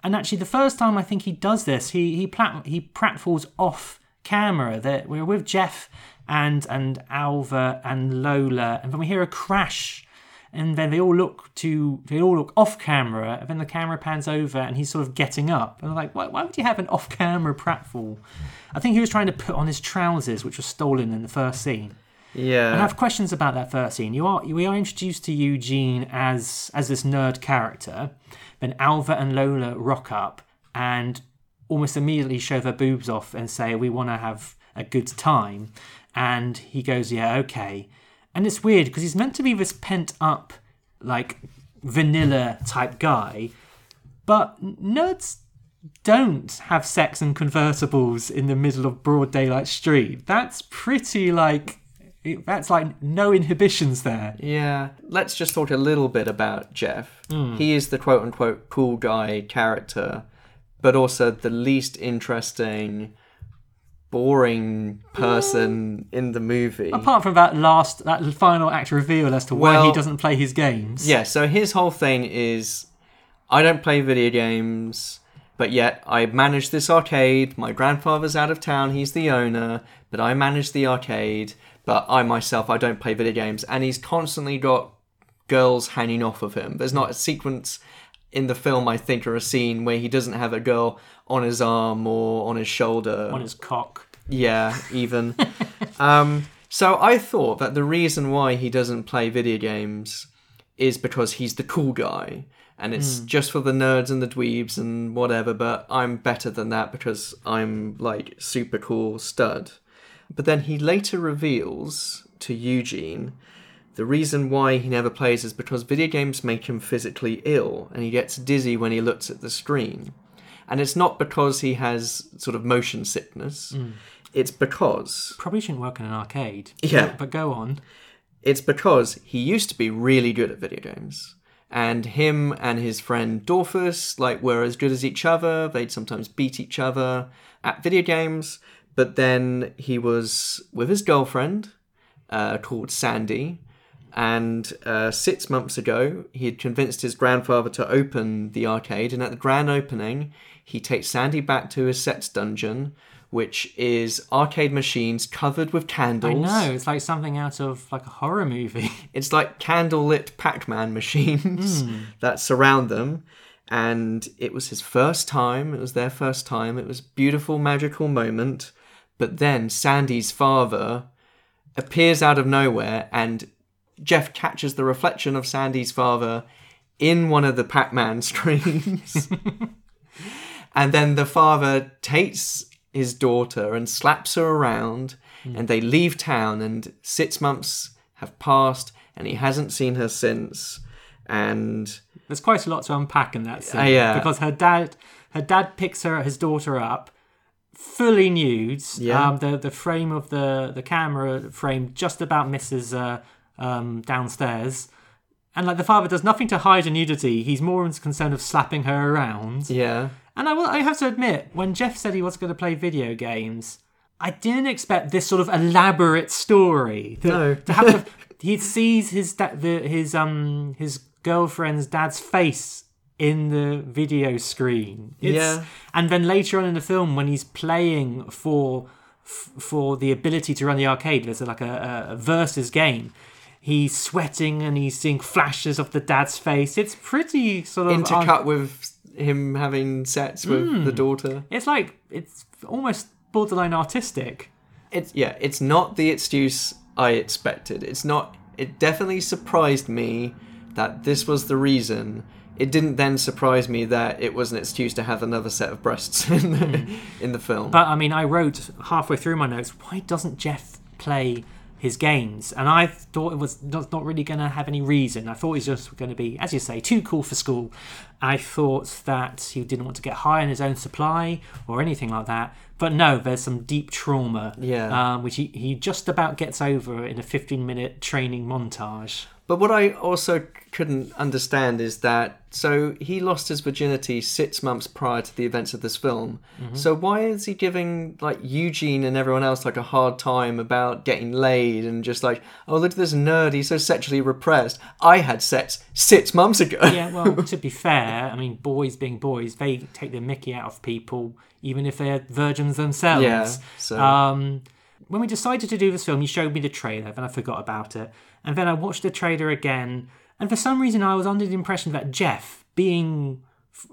And actually, the first time I think he does this, he he, plat, he pratfalls off camera. That we're with Jeff and and Alva and Lola, and then we hear a crash, and then they all look to they all look off camera, and then the camera pans over, and he's sort of getting up, and I'm like, why, why would you have an off camera pratfall? I think he was trying to put on his trousers, which were stolen in the first scene. yeah. I have questions about that first scene. You are we are introduced to Eugene as as this nerd character. Then Alva and Lola rock up and almost immediately show their boobs off and say we want to have a good time. And he goes, yeah, okay. And it's weird because he's meant to be this pent up, like vanilla type guy, but nerds don't have sex and convertibles in the middle of broad daylight street. That's pretty like that's like no inhibitions there. Yeah, let's just talk a little bit about Jeff. Hmm. He is the quote unquote cool guy character, but also the least interesting, boring person in the movie. Apart from that last that final act reveal as to why he doesn't play his games. Yeah, so his whole thing is I don't play video games, but yet I manage this arcade. My grandfather's out of town, he's the owner, but I manage the arcade, but I myself I don't play video games and he's constantly got girls hanging off of him. There's not a sequence in the film I think or a scene where he doesn't have a girl on his arm or on his shoulder. on his cock. Yeah, even. um, so I thought that the reason why he doesn't play video games is because he's the cool guy. And it's just for the nerds and the dweebs and whatever, but I'm better than that because I'm like super cool stud. But then he later reveals to Eugene the reason why he never plays is because video games make him physically ill and he gets dizzy when he looks at the screen. And it's not because he has sort of motion sickness. It's because Probably shouldn't work in an arcade. Yeah. But, but go on. it's because he used to be really good at video games. And him and his friend Dorfus like were as good as each other. They'd sometimes beat each other at video games. But then he was with his girlfriend uh, called Sandy. And uh, six months ago, he had convinced his grandfather to open the arcade. And at the grand opening, he takes Sandy back to his sex dungeon, which is arcade machines covered with candles. I know, it's like something out of like a horror movie. It's like candlelit Pac-Man machines hmm. that surround them. And it was his first time. It was their first time. It was a beautiful, magical moment. But then Sandy's father appears out of nowhere, and Jeff catches the reflection of Sandy's father in one of the Pac-Man screens. and then the father takes his daughter and slaps her around, and they leave town. And six months have passed, and he hasn't seen her since. And There's quite a lot to unpack in that scene. Uh, yeah. Because her dad her dad picks her his daughter up fully nude. Yeah. Um, the the frame of the the camera frame just about misses uh, um, downstairs. And like the father does nothing to hide a nudity. He's more concerned of slapping her around. yeah, And I will I have to admit, when Jeff said he was going to play video games, I didn't expect this sort of elaborate story. That- No. to have to, he sees his da- the, his um his girlfriend's dad's face in the video screen. It's, Yeah. And then later on in the film, when he's playing for f- for the ability to run the arcade, there's like a, a versus game. he's sweating and he's seeing flashes of the dad's face. It's pretty sort of Intercut with him having sex with the hmm. daughter. It's like it's almost borderline artistic. It's yeah, it's not the excuse I expected. It's not. It definitely surprised me that this was the reason. It didn't then surprise me that it was an excuse to have another set of breasts in the, hmm. in the film. But I mean, I wrote halfway through my notes, why doesn't Jeff play his games? And I thought it was not not really going to have any reason. I thought he was just going to be, as you say, too cool for school. I thought that he didn't want to get high on his own supply or anything like that. But no, there's some deep trauma, Yeah. um, which he, he just about gets over in a 15 minute training montage. But what I also couldn't understand is that so he lost his virginity six months prior to the events of this film. So why is he giving like Eugene and everyone else like a hard time about getting laid and just like, oh look at this nerd, he's so sexually repressed. I had sex six months ago. Yeah, well, to be fair, I mean, boys being boys, they take the mickey out of people, even if they're virgins themselves. Yeah, so- Um, when we decided to do this film, you showed me the trailer, and I forgot about it. And then I watched the trailer again, and for some reason, I was under the impression that Jeff, being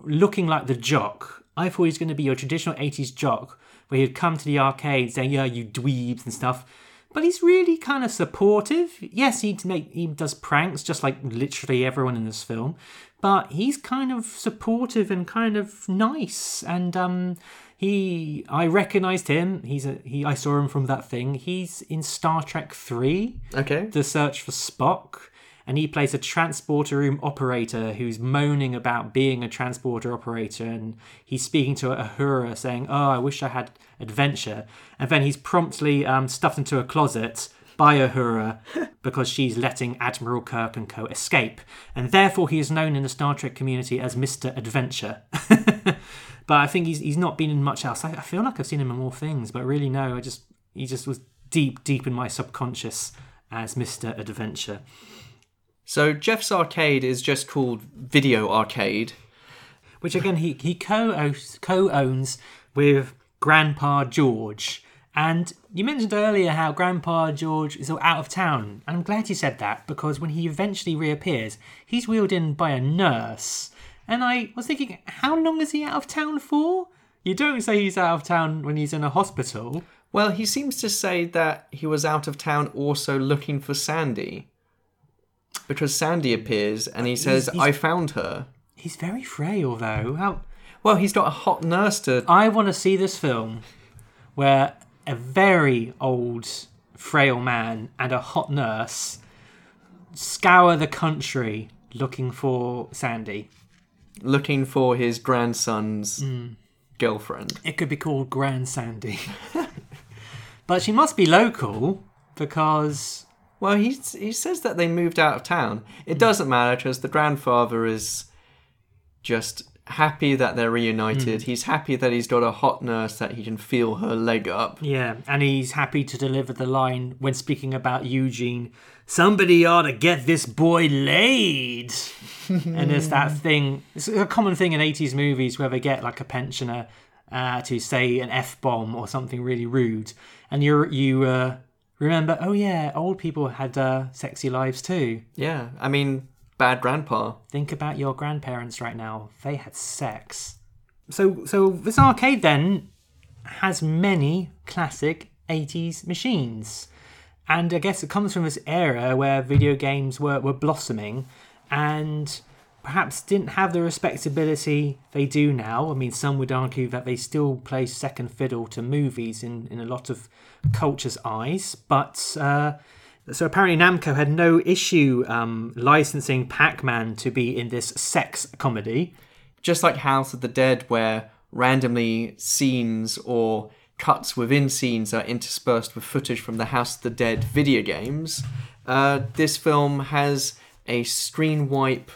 looking like the jock, I thought he was going to be your traditional 80s jock, where he'd come to the arcade saying, Yeah, you dweebs and stuff. But he's really kind of supportive. Yes, he make he does pranks just like literally everyone in this film, but he's kind of supportive and kind of nice. And um, he, I recognised him. He's a he. I saw him from that thing. He's in Star Trek Three Okay. the search for Spock, and he plays a transporter room operator who's moaning about being a transporter operator, and he's speaking to Uhura saying, "Oh, I wish I had adventure," and then he's promptly um, stuffed into a closet by Uhura because she's letting Admiral Kirk and co escape, and therefore he is known in the Star Trek community as Mister Adventure. but I think he's he's not been in much else. I, I feel like I've seen him in more things, but really no. I just he just was deep deep in my subconscious as Mister Adventure. So Jeff's arcade is just called Video Arcade. which again he he co co owns with Grandpa George. And you mentioned earlier how Grandpa George is out of town, and I'm glad you said that because when he eventually reappears, he's wheeled in by a nurse. And I was thinking, how long is he out of town for? You don't say he's out of town when he's in a hospital. Well, he seems to say that he was out of town also looking for Sandy. Because Sandy appears and he says, he's- I found her. He's very frail though. How Well, he's got a hot nurse to. I want to see this film where a very old, frail man and a hot nurse scour the country looking for Sandy. Looking for his grandson's hmm. girlfriend. It could be called Grand Sandy. but she must be local because Well, he he says that they moved out of town. It hmm. doesn't matter because the grandfather is just happy that they're reunited. Hmm. He's happy that he's got a hot nurse that he can feel her leg up. Yeah, and he's happy to deliver the line when speaking about Eugene. Somebody ought to get this boy laid. and there's that thing. It's a common thing in 80s movies where they get like a pensioner uh, to say an f bomb or something really rude, and you you uh, remember, oh yeah, old people had uh, sexy lives too. Yeah, I mean, bad grandpa. Think about your grandparents right now. They had sex. So so this arcade then has many classic 80s machines. And I guess it comes from this era where video games were, were blossoming and perhaps didn't have the respectability they do now. I mean, some would argue that they still play second fiddle to movies in, in a lot of culture's eyes. But uh, so apparently Namco had no issue um, licensing Pac Man to be in this sex comedy. Just like House of the Dead, where randomly scenes or cuts within scenes are interspersed with footage from the House of the Dead video games, uh, this film has a screen wipe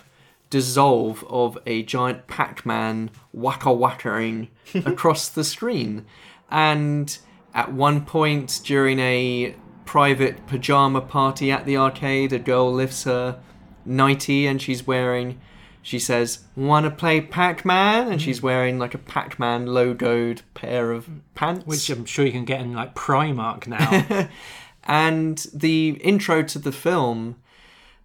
dissolve of a giant Pac-Man wacka wackering across the screen. And at one point during a private pajama party at the arcade, a girl lifts her nightie and she's wearing she says, Wanna play Pac-Man? And she's wearing like a Pac-Man logoed pair of pants. Which I'm sure you can get in like Primark now. And the intro to the film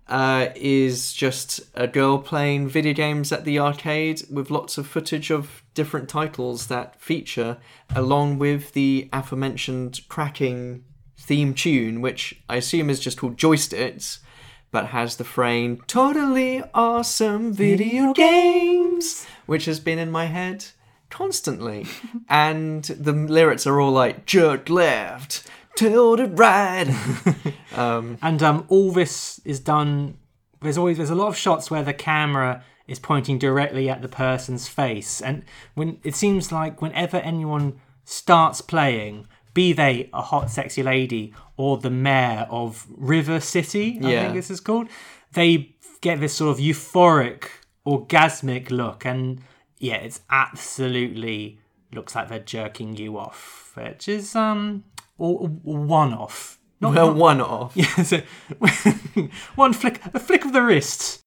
uh, is just a girl playing video games at the arcade with lots of footage of different titles that feature, along with the aforementioned cracking theme tune, which I assume is just called Joysticks, but has the frame totally awesome video games, which has been in my head constantly. and the lyrics are all like jerk left, tilted right. And um, all this is done. There's always there's a lot of shots where the camera is pointing directly at the person's face, and when it seems like whenever anyone starts playing, be they a hot, sexy lady or the mayor of River City, I Yeah. think this is called, they get this sort of euphoric, orgasmic look, and yeah, it's absolutely looks like they're jerking you off, which is um one off. Not, well, not- one off. yeah, so, one flick, a flick of the wrist.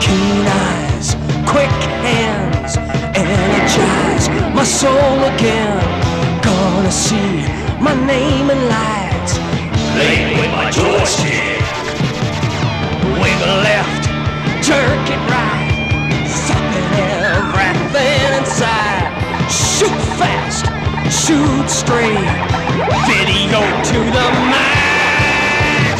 Keen eyes, quick hands, energize my soul again. Gonna see my name in lights. Playing with my joystick. Wiggle left, jerk it right. Sucking everything inside. Shoot fast, shoot straight. Video to the max.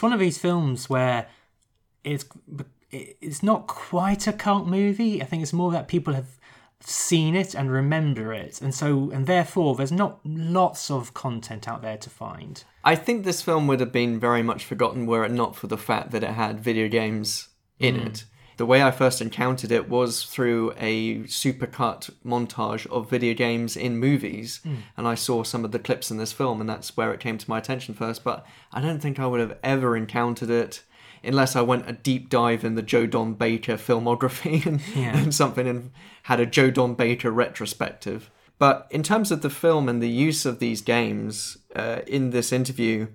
It's one of these films where it's it's not quite a cult movie. I think it's more that people have seen it and remember it, and so and therefore there's not lots of content out there to find. I think this film would have been very much forgotten were it not for the fact that it had video games in hmm. it. The way I first encountered it was through a supercut montage of video games in movies, and I saw some of the clips in this film, and that's where it came to my attention first. But I don't think I would have ever encountered it unless I went a deep dive in the Joe Don Baker filmography and, Yeah. and something and had a Joe Don Baker retrospective. But in terms of the film and the use of these games uh, in this interview,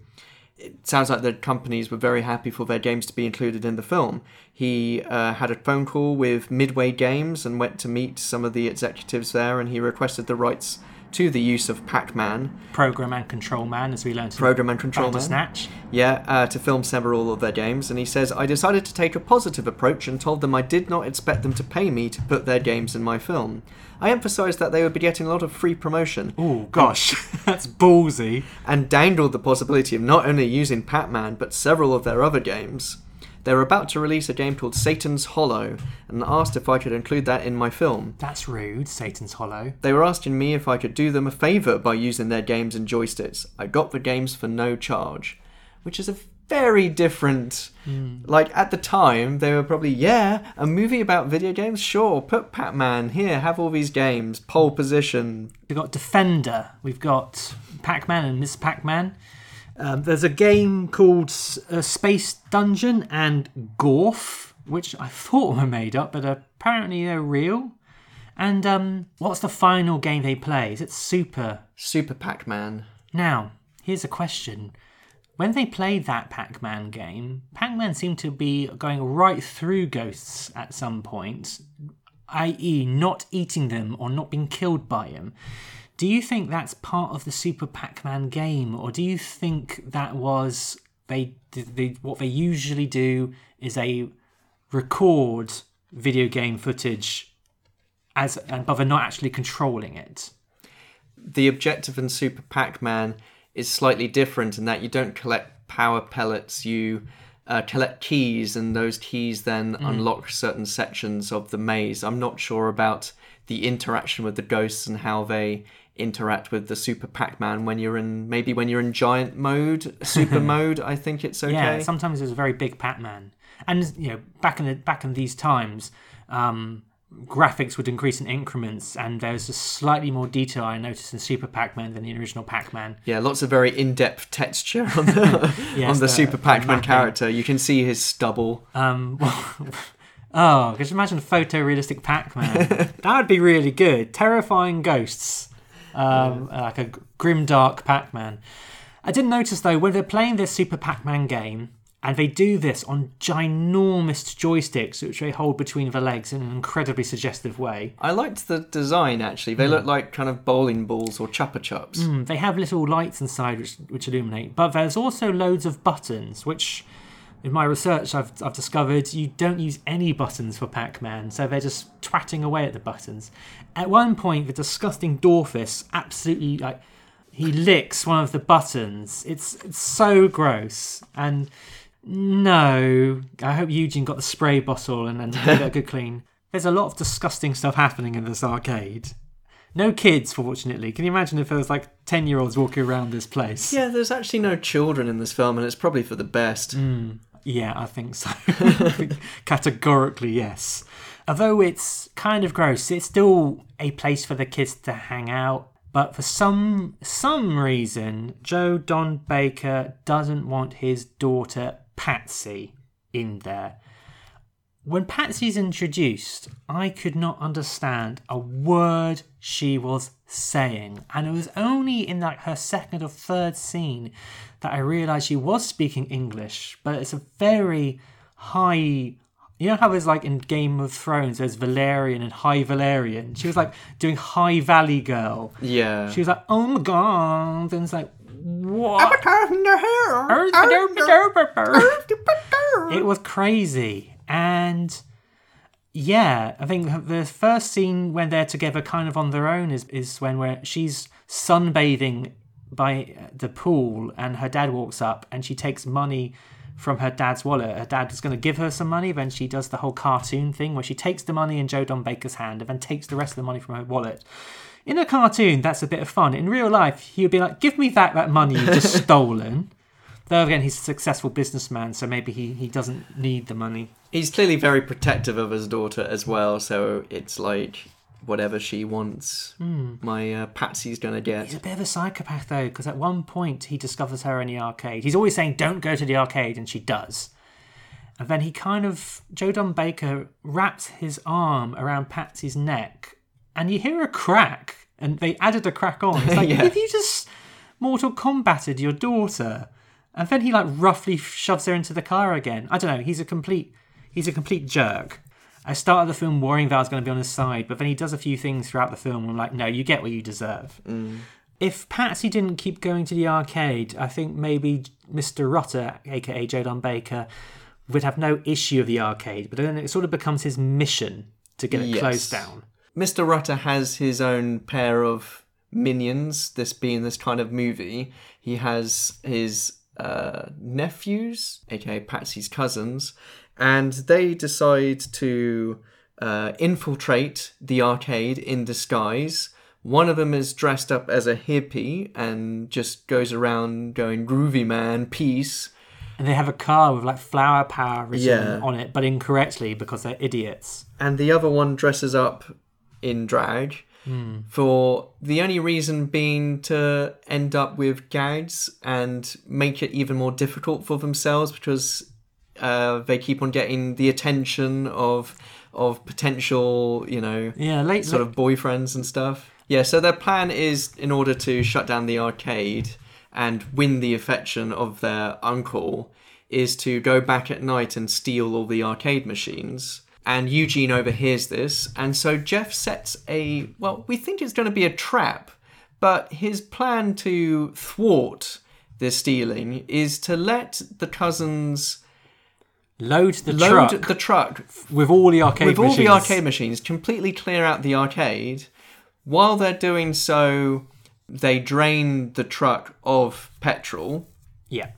it sounds like the companies were very happy for their games to be included in the film. He uh, had a phone call with Midway Games and went to meet some of the executives there, and he requested the rights to the use of Pac-Man, Program and Control Man, as we learned. in Program and Control Man. Bandersnatch. yeah, uh, to film several of their games. And he says, I decided to take a positive approach and told them I did not expect them to pay me to put their games in my film. I emphasised that they would be getting a lot of free promotion. Oh gosh, that's ballsy. and dangled the possibility of not only using Pac-Man but several of their other games. They were about to release a game called Satan's Hollow and asked if I could include that in my film. That's rude. Satan's Hollow. They were asking me if I could do them a favour by using their games and joysticks. I got the games for no charge, which is a very different. Hmm. Like at the time, they were probably yeah, a movie about video games. Sure, put Pac-Man here, have all these games, pole position, We've got Defender. We've got Pac-Man and Miss Pac-Man. Um, there's a game called S- uh, Space Dungeon and Gorf, which I thought were made up, but apparently they're real. And um, what's the final game they play? Is it Super? Super Pac-Man. Now, here's a question. When they played that Pac Man game, Pac Man seemed to be going right through ghosts at some point, i.e., not eating them or not being killed by them. Do you think that's part of the Super Pac Man game, or do you think that was they, they what they usually do is they record video game footage as but they're not actually controlling it? the objective in Super Pac-Man is slightly different in that you don't collect power pellets, you uh, collect keys, and those keys then unlock certain sections of the maze. I'm not sure about the interaction with the ghosts and how they interact with the Super Pac-Man when you're in maybe when you're in giant mode, super mode. I think it's okay. Yeah, sometimes there's a very big Pac-Man, and you know, back in the back in these times, um, graphics would increase in increments, and there's a slightly more detail I noticed in Super Pac-Man than the original Pac-Man. Yeah, lots of very in-depth texture on the Yes, on the the- Super Pac-Man mapping. character. You can see his stubble. Um, Oh, could you imagine photorealistic Pac-Man? that would be really good. Terrifying ghosts, um, like a grim dark Pac-Man. I did notice though when they're playing this Super Pac-Man game, and they do this on ginormous joysticks, which they hold between the legs in an incredibly suggestive way. I liked the design actually. They look like kind of bowling balls or Chupa Chups. Mm, They have little lights inside which, which illuminate, but there's also loads of buttons, which in my research I've, I've discovered you don't use any buttons for Pac-Man, so they're just twatting away at the buttons. At one point, the disgusting Dorfus absolutely like he licks one of the buttons. It's, it's so gross and no. I hope Eugene got the spray bottle and, and gave it a good clean. There's a lot of disgusting stuff happening in this arcade. No kids, fortunately. Can you imagine if there was like 10 year olds walking around this place? Yeah, there's actually no children in this film, and it's probably for the best. Hmm. Yeah, I think so. Categorically, yes. Although it's kind of gross, it's still a place for the kids to hang out. But for some some reason, Joe Don Baker doesn't want his daughter Patsy in there. When Patsy's introduced, I could not understand a word she was saying, and it was only in like her second or third scene that I realised she was speaking English. But it's a very high. You know how there's like in Game of Thrones, there's Valyrian and High Valyrian. She was like doing High Valley Girl. Yeah. She was like, "Oh my god!" And it's like, "What?" it was crazy and yeah i think the first scene when they're together kind of on their own is, is when where she's sunbathing by the pool and her dad walks up and she takes money from her dad's wallet. Her dad is going to give her some money then she does the whole cartoon thing where she takes the money in joe don baker's hand and then takes the rest of the money from her wallet. In a cartoon that's a bit of fun. In real life he would be like give me that that money you've just stolen Though again, he's a successful businessman, so maybe he, he doesn't need the money. He's clearly very protective of his daughter as well, so it's like whatever she wants, my uh, Patsy's gonna get. He's a bit of a psychopath though, because at one point he discovers her in the arcade. He's always saying, "Don't go to the arcade," and she does. And then he kind of Joe Don Baker wraps his arm around Patsy's neck, and you hear a crack, and they added a crack on. It's like Yeah. if you just Mortal Kombated your daughter, and then he like roughly shoves her into the car again. I don't know. He's a complete he's a complete jerk. I started the film worrying that I was going to be on his side, but then he does a few things throughout the film. I'm like, no, you get what you deserve. Mm. If Patsy didn't keep going to the arcade, I think maybe Mr. Rutter, aka Joe Don Baker, would have no issue of the arcade. But then it sort of becomes his mission to get it Yes. closed down. Mr. Rutter has his own pair of minions, this being this kind of movie. He has his uh, nephews, aka Patsy's cousins, and they decide to uh, infiltrate the arcade in disguise. One of them is dressed up as a hippie and just goes around going groovy man, peace. And they have a car with like flower power written Yeah. on it, but incorrectly because they're idiots. and the other one dresses up in drag for the only reason being to end up with gags and make it even more difficult for themselves because uh, they keep on getting the attention of of potential you know Yeah, late, sort of boyfriends and stuff. Yeah so their plan is in order to shut down the arcade and win the affection of their uncle is to go back at night and steal all the arcade machines and Eugene overhears this and so Jeff sets a well we think it's going to be a trap but his plan to thwart this stealing is to let the cousins load the load truck the truck with all the arcade with all the arcade machines, completely clear out the arcade. While they're doing so, they drain the truck of petrol. Yeah,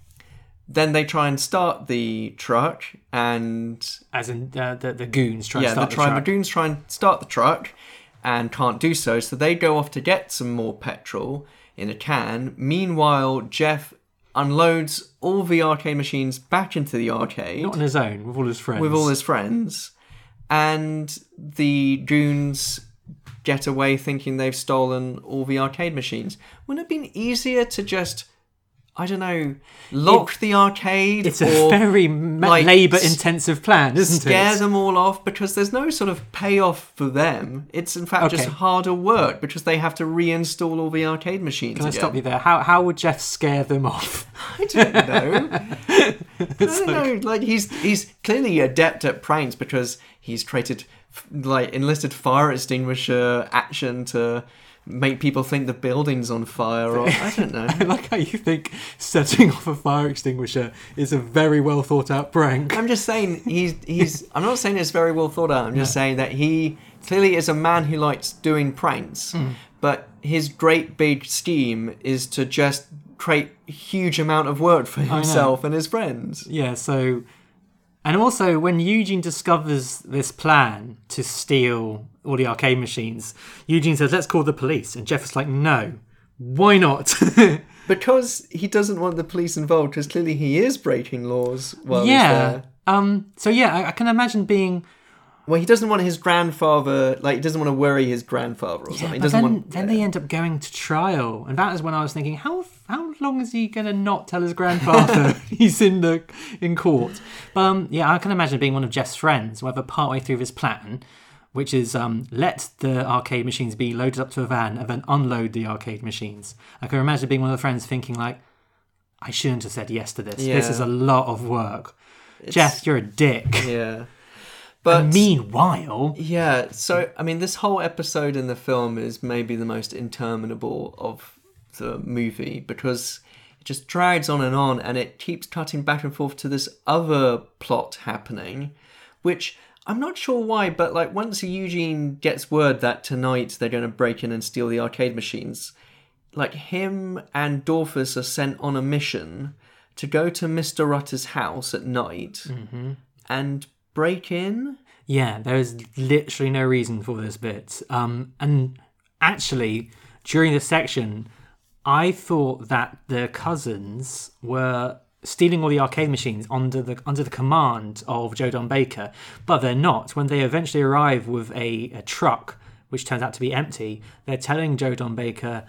Then they try and start the truck, and as in uh, the the goons try yeah, to the, start the, try, the truck. goons try and start the truck, and can't do so. So they go off to get some more petrol in a can. Meanwhile, Jeff unloads all the arcade machines back into the arcade. Not on his own, with all his friends. with all his friends, and the goons get away thinking they've stolen all the arcade machines. Wouldn't it have been easier to just I don't know, lock the arcade It's or a very ma- like, labour-intensive plan, isn't scare it? them all off because there's no sort of payoff for them. It's in fact just harder work because they have to reinstall all the arcade machines Can I again. stop you there? How how would Jeff scare them off? I don't know. I don't know. Like he's he's clearly adept at pranks because he's created like enlisted fire extinguisher action to make people think the building's on fire. Or I don't know. I like how you think setting off a fire extinguisher is a very well thought out prank. I'm just saying he's he's. I'm not saying it's very well thought out. I'm just saying that he clearly is a man who likes doing pranks, Hmm. but his great big scheme is to just create huge amount of work for himself and his friends. Yeah, so and also when Eugene discovers this plan to steal all the arcade machines, Eugene says, "Let's call the police," and Jeff is like, "No, why not?" Because he doesn't want the police involved, because clearly he is breaking laws while he's yeah. there. Um. So yeah, I, I can imagine being. Well, he doesn't want his grandfather, like, he doesn't want to worry his grandfather or something. He doesn't then, want. then they end up going to trial, and that is when I was thinking, how how long is he gonna not tell his grandfather he's in the in court? But um, yeah, I can imagine being one of Jeff's friends, whether partway through his plan, which is um, let the arcade machines be loaded up to a van and then unload the arcade machines. I can imagine being one of the friends thinking like, I shouldn't have said yes to this. This is a lot of work. Jeff, you're a dick. Yeah. But And meanwhile, Yeah, so I mean, this whole episode in the film is maybe the most interminable of the movie because it just drags on and on and it keeps cutting back and forth to this other plot happening, which I'm not sure why, but like once Eugene gets word that tonight they're going to break in and steal the arcade machines, like him and Dorfus are sent on a mission to go to Mr. Rutter's house at night and break in. Yeah, there is literally no reason for this bit. Um, and actually, during this section, I thought that the cousins were stealing all the arcade machines under the under the command of Joe Don Baker, but they're not. When they eventually arrive with a, a truck, which turns out to be empty, they're telling Joe Don Baker.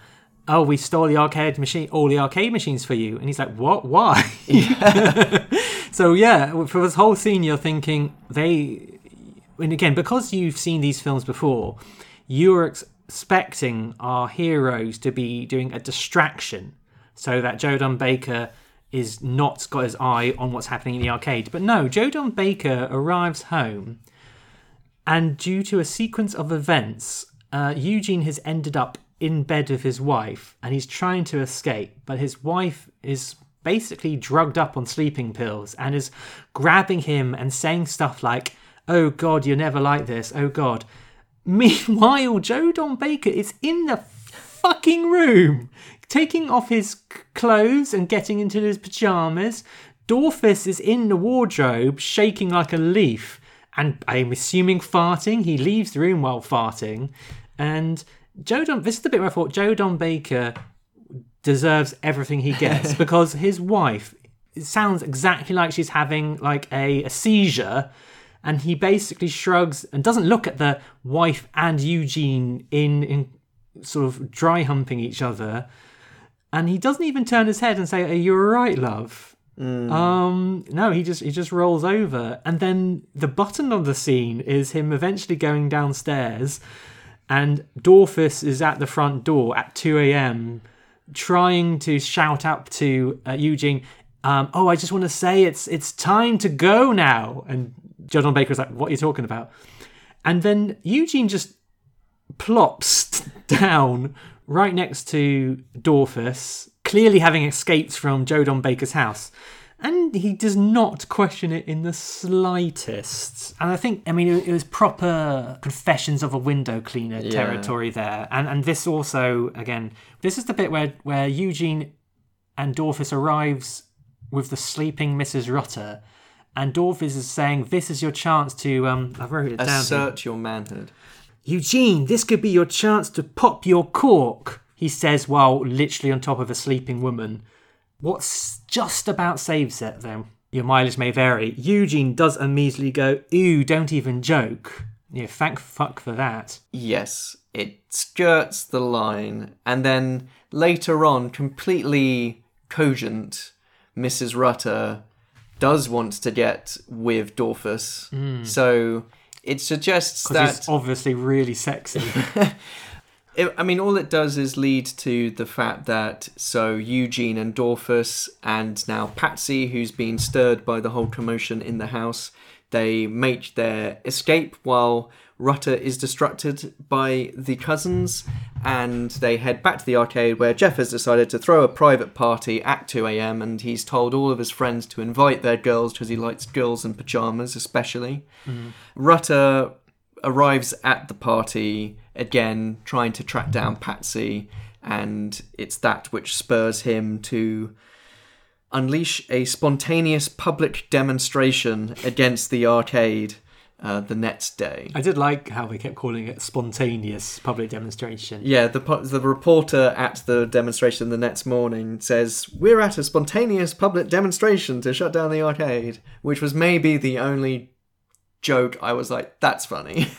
Oh, we stole the arcade machine, all the arcade machines for you, and he's like, "What? Why?" so yeah, for this whole scene, you're thinking they and again, because you've seen these films before, you're ex- expecting our heroes to be doing a distraction so that Joe Don Baker is not got his eye on what's happening in the arcade. But no, Joe Don Baker arrives home, and due to a sequence of events, uh, Eugene has ended up in bed with his wife, and he's trying to escape, but his wife is basically drugged up on sleeping pills and is grabbing him and saying stuff like, Oh God, you're never like this. Oh God. Meanwhile, Joe Don Baker is in the fucking room, taking off his clothes and getting into his pajamas. Dorfus is in the wardrobe, shaking like a leaf, and I'm assuming farting. He leaves the room while farting. And Joe Don, this is the bit where I thought Joe Don Baker deserves everything he gets because his wife it sounds exactly like she's having like a, a seizure and he basically shrugs and doesn't look at the wife and Eugene in in sort of dry humping each other. And he doesn't even turn his head and say are you all right love um no he just he just rolls over. And then the button of the scene is him eventually going downstairs and Dorfus is at the front door at 2 a.m trying to shout up to uh, Eugene, um, "Oh, I just want to say it's it's time to go now." And John Baker's like, "What are you talking about?" And then Eugene just plops down right next to Dorfus, clearly having escaped from Joe Don Baker's house. And he does not question it in the slightest. And I think, I mean, it it was proper confessions of a window cleaner Yeah. territory there. And and this also, again, this is the bit where, where Eugene and Dorfus arrives with the sleeping Mrs. Rutter. And Dorfus is saying, This is your chance to. Um, I wrote it down. Assert your manhood. Eugene, this could be your chance to pop your cork, he says while literally on top of a sleeping woman. What's just about saves it, though. Your mileage may vary. Eugene does immediately go, Ooh, don't even joke. Yeah, thank fuck for that. Yes, it skirts the line and then later on completely cogent Mrs. Rutter does want to get with Dorfus. Hmm. So it suggests that he's obviously really sexy. it, I mean, all it does is lead to the fact that so Eugene and Dorfus and now Patsy, who's been stirred by the whole commotion in the house, they make their escape while Rutter is distracted by the cousins, and they head back to the arcade where Jeff has decided to throw a private party at 2 a.m. and he's told all of his friends to invite their girls because he likes girls in pajamas, especially. Mm-hmm. Rutter arrives at the party again, trying to track down Patsy, and it's that which spurs him to unleash a spontaneous public demonstration against the arcade uh, the next day. I did like how they kept calling it spontaneous public demonstration. Yeah, the the reporter at the demonstration the next morning says we're at a spontaneous public demonstration to shut down the arcade, which was maybe the only joke I was like, that's funny.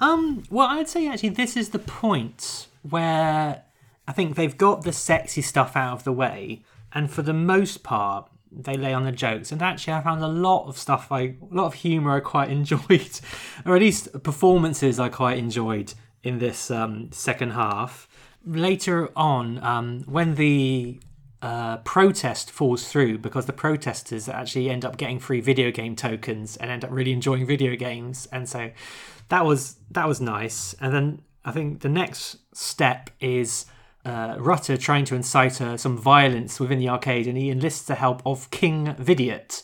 Um, well, I'd say actually this is the point where I think they've got the sexy stuff out of the way, and for the most part, they lay on the jokes. And actually, I found a lot of stuff, I, a lot of humour I quite enjoyed, or at least performances I quite enjoyed in this um, second half. Later on, um, when the uh, protest falls through because the protesters actually end up getting free video game tokens and end up really enjoying video games, and so that was that was nice. And then I think the next step is uh, Rutter trying to incite uh, some violence within the arcade, and he enlists the help of King Vidiot,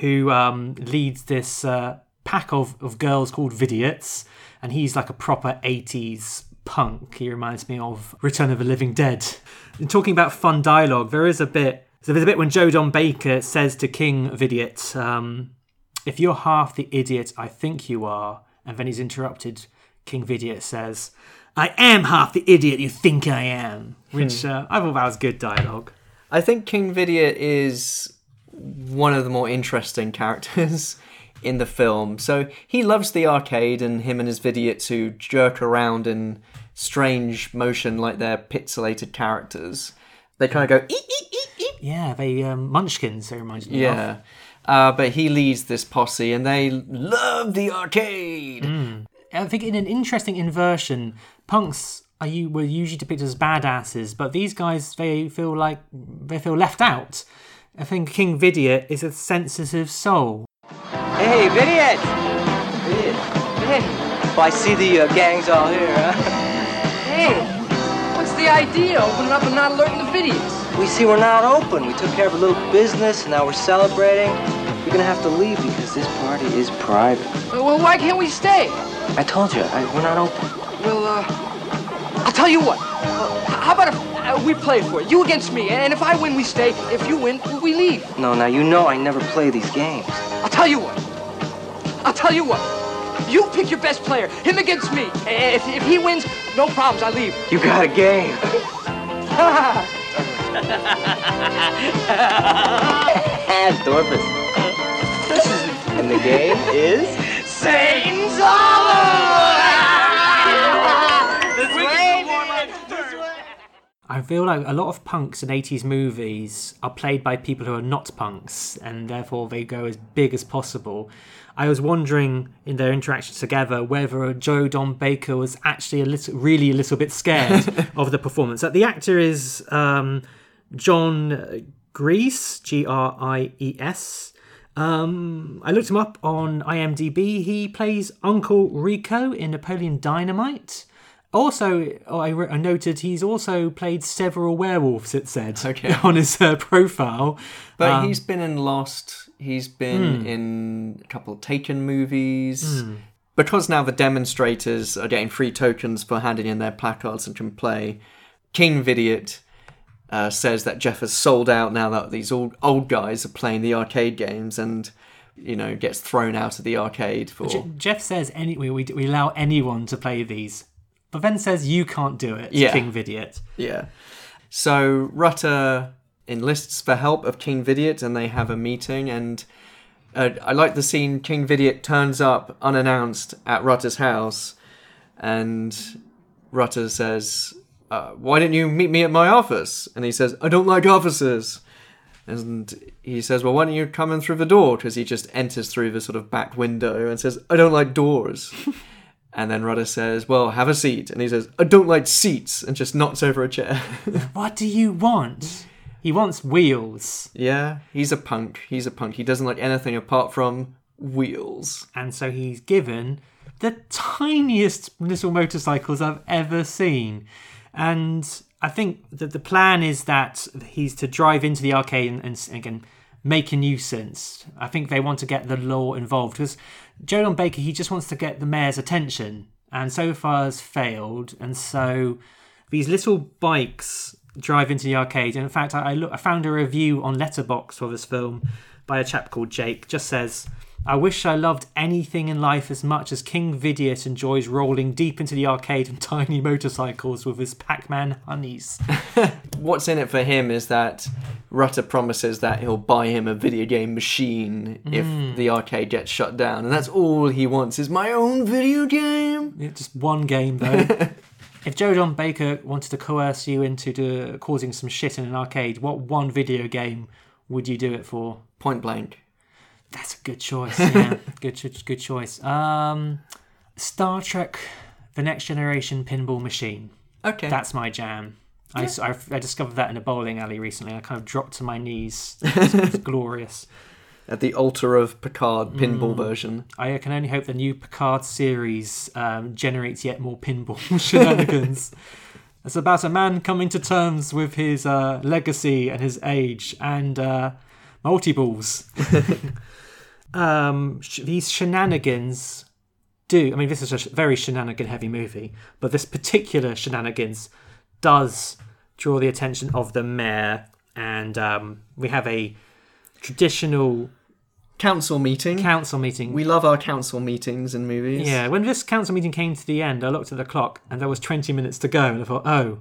who um, leads this uh, pack of, of girls called Vidiots, and he's like a proper 80s punk. He reminds me of Return of the Living Dead. In talking about fun dialogue, there is a bit. So there's a bit when Joe Don Baker says to King Vidiot, um, "If you're half the idiot I think you are," and then he's interrupted. King Vidiot says, "I am half the idiot you think I am," which uh, I thought that was good dialogue. I think King Vidiot is one of the more interesting characters in the film. So he loves the arcade, and him and his Vidiots who jerk around in strange motion like they're pixelated characters. They kind of go, eek, eek, eek, eek. Yeah, they um, Munchkins. They remind me of. yeah. Uh, but he leads this posse, and they love the arcade. I think in an interesting inversion, punks are you were usually depicted as badasses, but these guys they feel like they feel left out. I think King Vidiot is a sensitive soul. Hey, Vidiot! Vidiot. Hey. Well, I see the uh, gang's all here, huh? Hey, what's the idea? Opening up and not alerting the Vidiots. We see we're not open. We took care of a little business, and now we're celebrating. We're gonna have to leave because this party is private. Well, why can't we stay? I told you, I, we're not open. Well, uh, I'll tell you what. Uh, how about if uh, we play for it? You against me, and if I win, we stay. If you win, we leave. No, now you know I never play these games. I'll tell you what. I'll tell you what. You pick your best player, him against me. If, if he wins, no problems, I leave. You got a game. Dorfus. And the game is Satan's I feel like a lot of punks in 80s movies are played by people who are not punks, and therefore they go as big as possible. I was wondering in their interactions together whether Joe Don Baker was actually a little, really a little bit scared of the performance. Uh, The actor is um, John Grease, G R I E S. Um, I looked him up on IMDb. He plays Uncle Rico in Napoleon Dynamite. Also, I, re- I noted he's also played several werewolves. It said Okay. on his uh, profile. But Um, he's been in Lost. He's been Hmm. in a couple of Taken movies. Because now the demonstrators are getting free tokens for handing in their placards and can play, King Vidiot uh, says that Jeff has sold out now that these old old guys are playing the arcade games and, you know, gets thrown out of the arcade for. Je- Jeff says anyway we, we allow anyone to play these, but then says you can't do it. Yeah. King Vidiot. Yeah. So Rutter enlists the help of King Vidiot and they have a meeting and uh, I like the scene King Vidiot turns up unannounced at Rutter's house and Rutter says, uh, "Why didn't you meet me at my office?" And he says, "I don't like offices." And he says, "Well, why don't you come in through the door?" Because he just enters through the sort of back window and says, "I don't like doors." and then Rutter says, "Well, have a seat." And he says, "I don't like seats," and just knocks over a chair. What do you want? He wants wheels. yeah, he's a punk. He's a punk. He doesn't like anything apart from wheels. And so he's given the tiniest little motorcycles I've ever seen. And I think that the plan is that he's to drive into the arcade and, and again make a nuisance. I think they want to get the law involved because Joe Don Baker he just wants to get the mayor's attention, and so far has failed. And so these little bikes drive into the arcade. And in fact, I, I, look, I found a review on Letterboxd for this film by a chap called Jake. Just says. I wish I loved anything in life as much as King Vidiot enjoys rolling deep into the arcade on tiny motorcycles with his Pac Man honeys. What's in it for him is that Rutter promises that he'll buy him a video game machine if Mm. the arcade gets shut down, and that's all he wants is my own video game. Yeah, just one game though. if Joe Don Baker wanted to coerce you into do, causing some shit in an arcade, what one video game would you do it for? Point blank. That's a good choice. Yeah, good, good choice. Um, Star Trek: The Next Generation Pinball Machine. Okay. That's my jam. I discovered that in a bowling alley recently. I kind of dropped to my knees. It was, it was glorious. At the altar of Picard pinball Mm. version. I can only hope the new Picard series um, generates yet more pinball shenanigans. It's about a man coming to terms with his uh, legacy and his age and uh, multi balls. Um, sh- these shenanigans do. I mean, this is a sh- very shenanigan heavy movie, but this particular shenanigans does draw the attention of the mayor, and um, we have a traditional council meeting. Council meeting. We love our council meetings in movies. Yeah, when this council meeting came to the end, I looked at the clock and there was 20 minutes to go, and I thought, oh,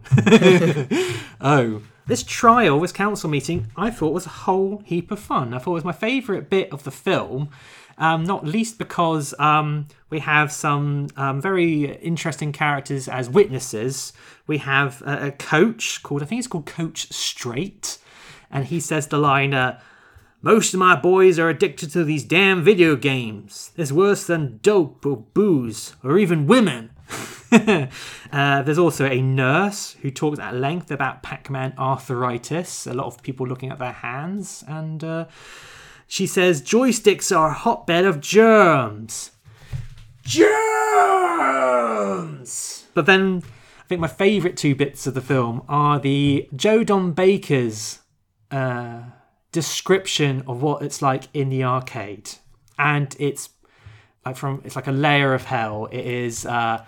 oh. This trial, this council meeting, I thought was a whole heap of fun. I thought it was my favourite bit of the film, um, not least because um, we have some um, very interesting characters as witnesses. We have a, a coach called, I think it's called Coach Straight, and he says the line, uh, most of my boys are addicted to these damn video games. It's worse than dope or booze or even women. uh, there's also a nurse who talks at length about Pac Man arthritis, a lot of people looking at their hands, and uh, she says joysticks are a hotbed of germs. Germs! But then I think my favourite two bits of the film are the Joe Don Baker's. Uh, description of what it's like in the arcade and it's like from it's like a layer of hell it is uh,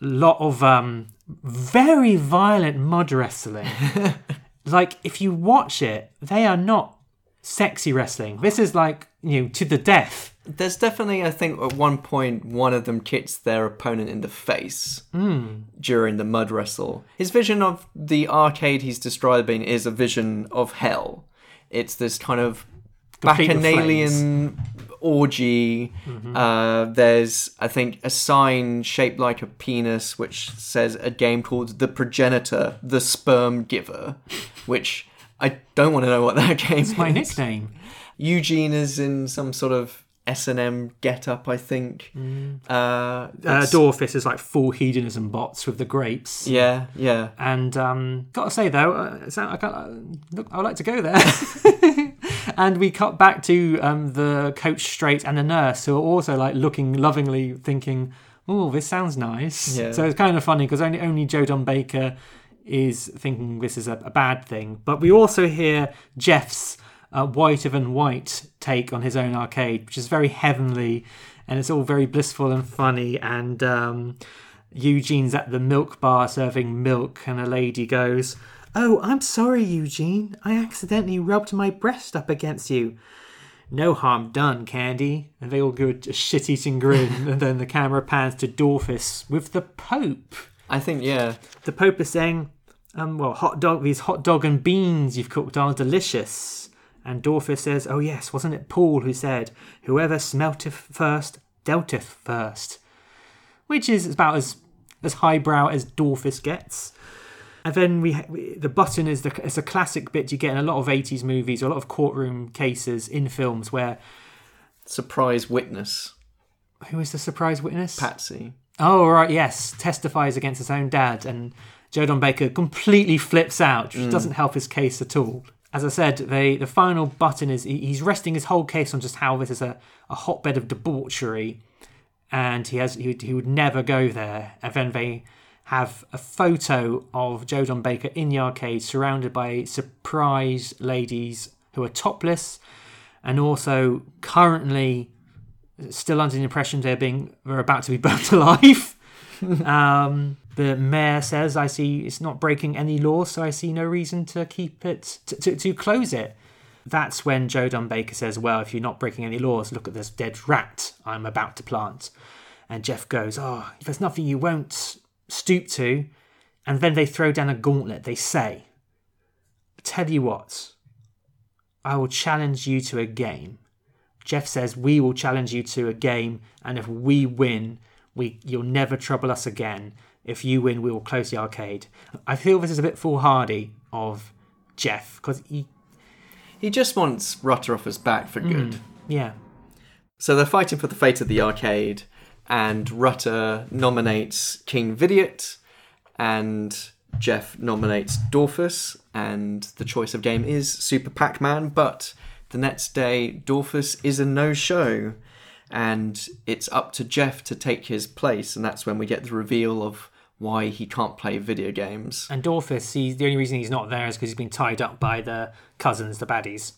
lot of um very violent mud wrestling like if you watch it they are not sexy wrestling this is like you know to the death There's definitely, I think, at one point, one of them kicks their opponent in the face Mm. during the mud wrestle. His vision of the arcade he's describing is a vision of hell. It's this kind of Complete bacchanalian orgy. Mhm. Uh, there's, I think, a sign shaped like a penis which says a game called The Progenitor, The Sperm Giver, which I don't want to know what that game is. it's my nickname Eugene is in some sort of S and M get up, I think. Uh, uh, Dorfus is like full hedonism bots with the grapes. Yeah, yeah. And um, got to say though, uh, I, can't, uh, look, I would like to go there. and we cut back to um, the coach straight and the nurse who are also like looking lovingly, thinking, "Oh, this sounds nice." Yeah. So it's kind of funny because only only Joe Don Baker is thinking this is a, a bad thing, but we also hear Jeff's uh, whiter than white take on his own arcade, which is very heavenly, and it's all very blissful and funny. And um, Eugene's at the milk bar serving milk, and a lady goes, "Oh, I'm sorry, Eugene. I accidentally rubbed my breast up against you." No harm done, Candy. And they all go a shit-eating grin, and then the camera pans to Dorfus with the Pope. I think, yeah. The Pope is saying, um, well, hot dog, these hot dog and beans you've cooked are delicious. And Dorfus says, oh yes, wasn't it Paul who said, whoever smelteth first, dealteth first? Which is about as, as highbrow as Dorfus gets. And then we, we the button is the it's a classic bit you get in a lot of 80s movies or a lot of courtroom cases in films where Surprise witness. who is the surprise witness? Patsy. Oh right, yes, testifies against his own dad, and Joe Don Baker completely flips out, which Mm. doesn't help his case at all. As I said, the the final button is he's resting his whole case on just how this is a, a hotbed of debauchery, and he has he would, he would never go there. And then they have a photo of Joe Don Baker in the arcade, surrounded by surprise ladies who are topless, and also currently still under the impression they're being they're about to be burnt alive. um, the mayor says, "I see it's not breaking any laws, so I see no reason to keep it to, to, to close it." That's when Joe Don Baker says, "Well, if you're not breaking any laws, look at this dead rat I'm about to plant." And Jeff goes, "Oh, if there's nothing you won't stoop to," and then they throw down a gauntlet. They say, "Tell you what, I will challenge you to a game." Jeff says we will challenge you to a game, and if we win, we you'll never trouble us again. If you win, we will close the arcade. I feel this is a bit foolhardy of Jeff because he, He just wants Rutter off his back for good. Mm, yeah, So they're fighting for the fate of the arcade, and Rutter nominates King Vidiot, and Jeff nominates Dorfus, and the choice of game is Super Pac Man, but the next day, Dorfus is a no show, and it's up to Jeff to take his place, and that's when we get the reveal of why he can't play video games. and Dorfus. He's the only reason he's not there is because he's been tied up by the cousins, the baddies.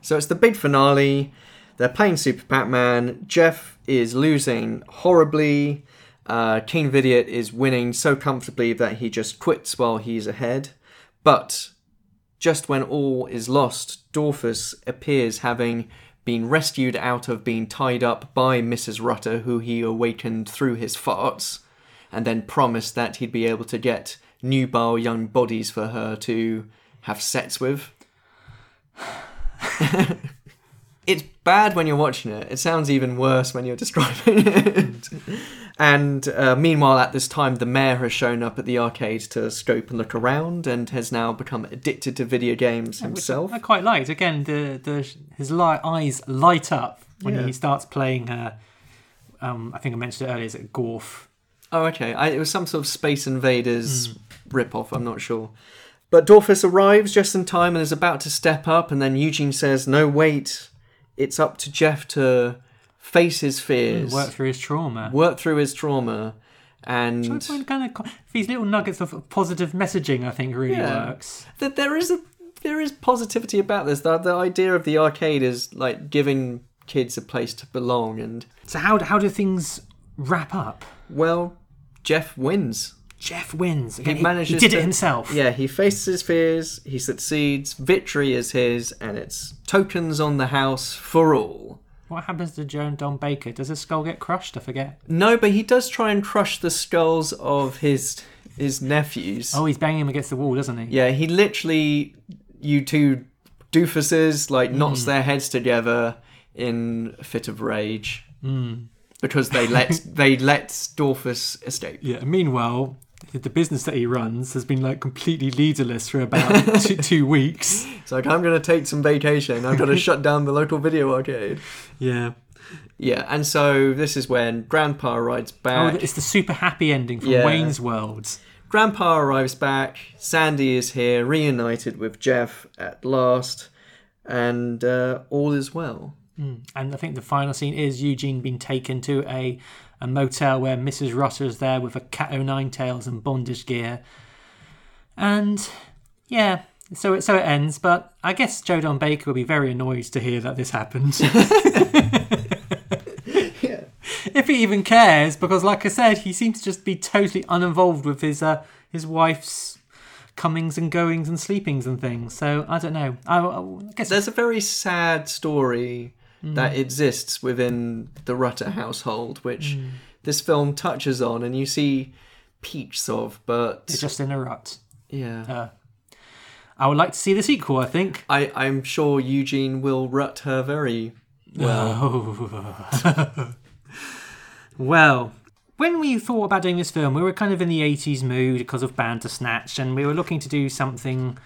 So it's the big finale. They're playing Super Pac-Man. Jeff is losing horribly. Uh, King Vidiot is winning so comfortably that he just quits while he's ahead. But just when all is lost, Dorfus appears having been rescued out of being tied up by Mrs. Rutter, who he awakened through his farts, and then promised that he'd be able to get new, nubile young bodies for her to have sex with. it's bad when you're watching it. It sounds even worse when you're describing it. and uh, meanwhile, at this time, the mayor has shown up at the arcade to scope and look around, and has now become addicted to video games himself. I quite liked again the the his li- eyes light up when Yeah. he starts playing. Uh, um, I think I mentioned it earlier. Is it Gorf? Oh, okay. I, it was some sort of Space Invaders rip-off. I'm not sure. But Dorfus arrives just in time and is about to step up, and then Eugene says, "No, wait. It's up to Jeff to face his fears, Work through his trauma. work through his trauma, and kind of these little nuggets of positive messaging. I think really Yeah. works. that there is a there is positivity about this. The, the idea of the arcade is like giving kids a place to belong, and So how how do things wrap up? well, Jeff wins. Jeff wins. He manages. He did to- it himself. Yeah, he faces his fears. He succeeds. Victory is his, and it's tokens on the house for all. What happens to Joe and Don Baker? Does his skull get crushed? I forget. No, but he does try and crush the skulls of his his nephews. Oh, he's banging him against the wall, doesn't he? Yeah, he literally, you two doofuses, like knocks Mm. their heads together in a fit of rage Mm. because they let they let Dorfus escape. Yeah. Meanwhile, the business that he runs has been like completely leaderless for about two, two weeks. It's like I'm gonna take some vacation. I'm gonna shut down the local video arcade. Yeah. Yeah, and so this is when Grandpa rides Oh, back. it's the super happy ending from Yeah. Wayne's World. Grandpa arrives back. Sandy is here, reunited with Jeff at last, and uh, all is well. Mm. And I think the final scene is Eugene being taken to a, a motel where Mrs. Rutter is there with a cat o' nine tails and bondage gear. And yeah, so it, so it ends. But I guess Joe Don Baker will be very annoyed to hear that this happened. If he even cares, because like I said, he seems to just be totally uninvolved with his uh, his wife's comings and goings and sleepings and things. So I don't know. I, I guess There's a very sad story Mm. that exists within the Rutter household, which Mm. this film touches on, and you see peeps of, but they're just in a rut. yeah. Uh, I would like to see the sequel. I think. I, I'm sure Eugene will rut her very well. Oh. well, when we thought about doing this film, we were kind of in the 80s mood because of Bandersnatch, and we were looking to do something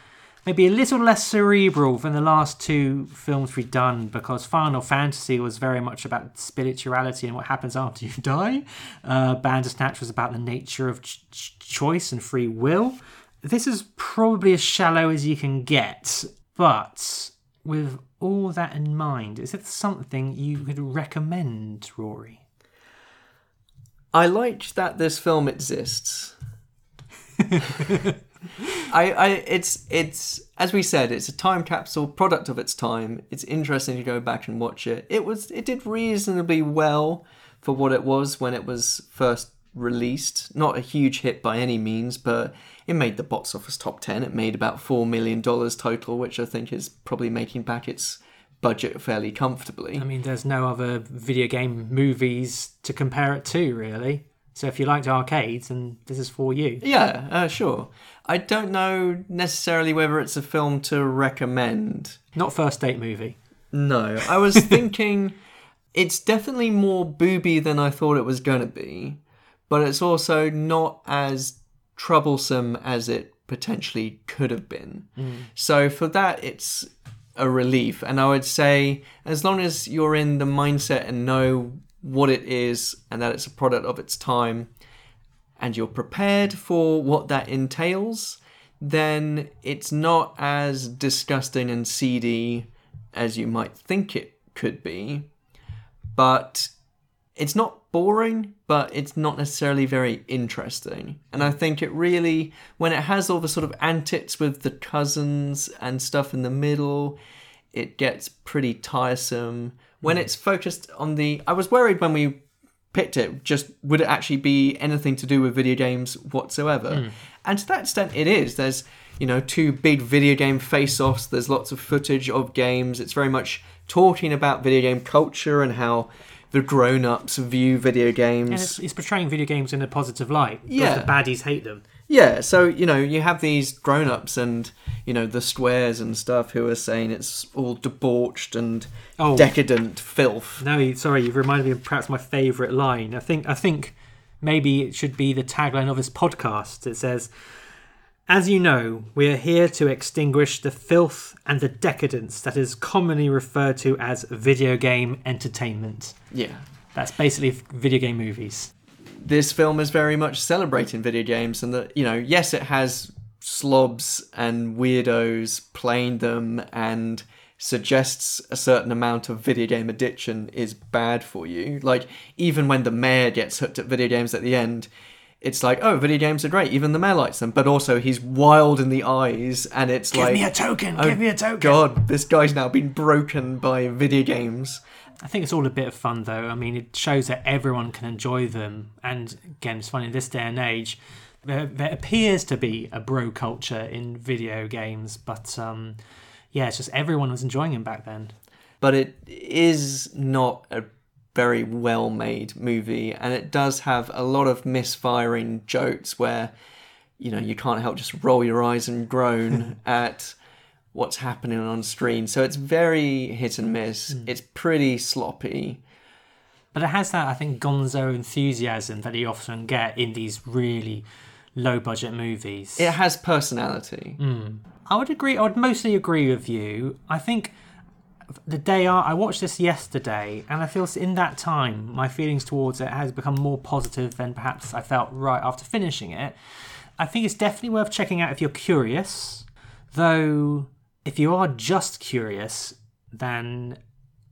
maybe a little less cerebral than the last two films we've done because Final Fantasy was very much about spirituality and what happens after you die. Uh, Bandersnatch was about the nature of ch- ch- choice and free will. This is probably as shallow as you can get, but with all that in mind, is it something you could recommend, Rory? I like that this film exists. I, I, it's, it's as we said, it's a time capsule product of its time. It's interesting to go back and watch it. It was, it did reasonably well for what it was when it was first released. Not a huge hit by any means, but it made the box office top ten. It made about four million dollars total, which I think is probably making back its budget fairly comfortably. I mean, there's no other video game movies to compare it to, really. So if you liked arcades, then this is for you. Yeah, uh, sure. I don't know necessarily whether it's a film to recommend. Not first date movie. No, I was thinking it's definitely more booby than I thought it was going to be, but it's also not as troublesome as it potentially could have been. Mm. So for that, it's a relief. And I would say, as long as you're in the mindset and know what it is and that it's a product of its time, and you're prepared for what that entails, then it's not as disgusting and seedy as you might think it could be. But it's not boring, but it's not necessarily very interesting. And I think it really, when it has all the sort of antics with the cousins and stuff in the middle, it gets pretty tiresome. When it's focused on the. I was worried when we picked it, just would it actually be anything to do with video games whatsoever? Mm. And to that extent, it is. There's, you know, two big video game face offs, there's lots of footage of games. It's very much talking about video game culture and how the grown ups view video games. And it's, it's portraying video games in a positive light. Yeah. The baddies hate them. Yeah, so you know, you have these grown-ups and you know the squares and stuff who are saying it's all debauched and Oh. decadent filth. No, you- sorry, you've reminded me of perhaps my favourite line. I think I think maybe it should be the tagline of this podcast. It says, "As you know, we are here to extinguish the filth and the decadence that is commonly referred to as video game entertainment." Yeah. That's basically video game movies. This film is very much celebrating video games, and that you know, yes, it has slobs and weirdos playing them, and suggests a certain amount of video game addiction is bad for you. Like even when the mayor gets hooked at video games at the end. It's like, oh, video games are great. Even the mayor likes them, but also he's wild in the eyes, and it's like, Give me a token, oh, give me a token." God, this guy's now been broken by video games. I think it's all a bit of fun, though. I mean, it shows that everyone can enjoy them. And again, it's funny in this day and age, there, there appears to be a bro culture in video games, but um, yeah, it's just everyone was enjoying them back then. but it is not a very well made movie and it does have a lot of misfiring jokes where you know you can't help just roll your eyes and groan at what's happening on screen so it's very hit and miss it's pretty sloppy But it has that, I think, gonzo enthusiasm that you often get in these really low budget movies. it has personality Mm. I would agree. I would mostly agree with you. I think the day I, I watched this yesterday, and I feel in that time my feelings towards it has become more positive than perhaps I felt right after finishing it. I think it's definitely worth checking out if you're curious. Though, if you are just curious, then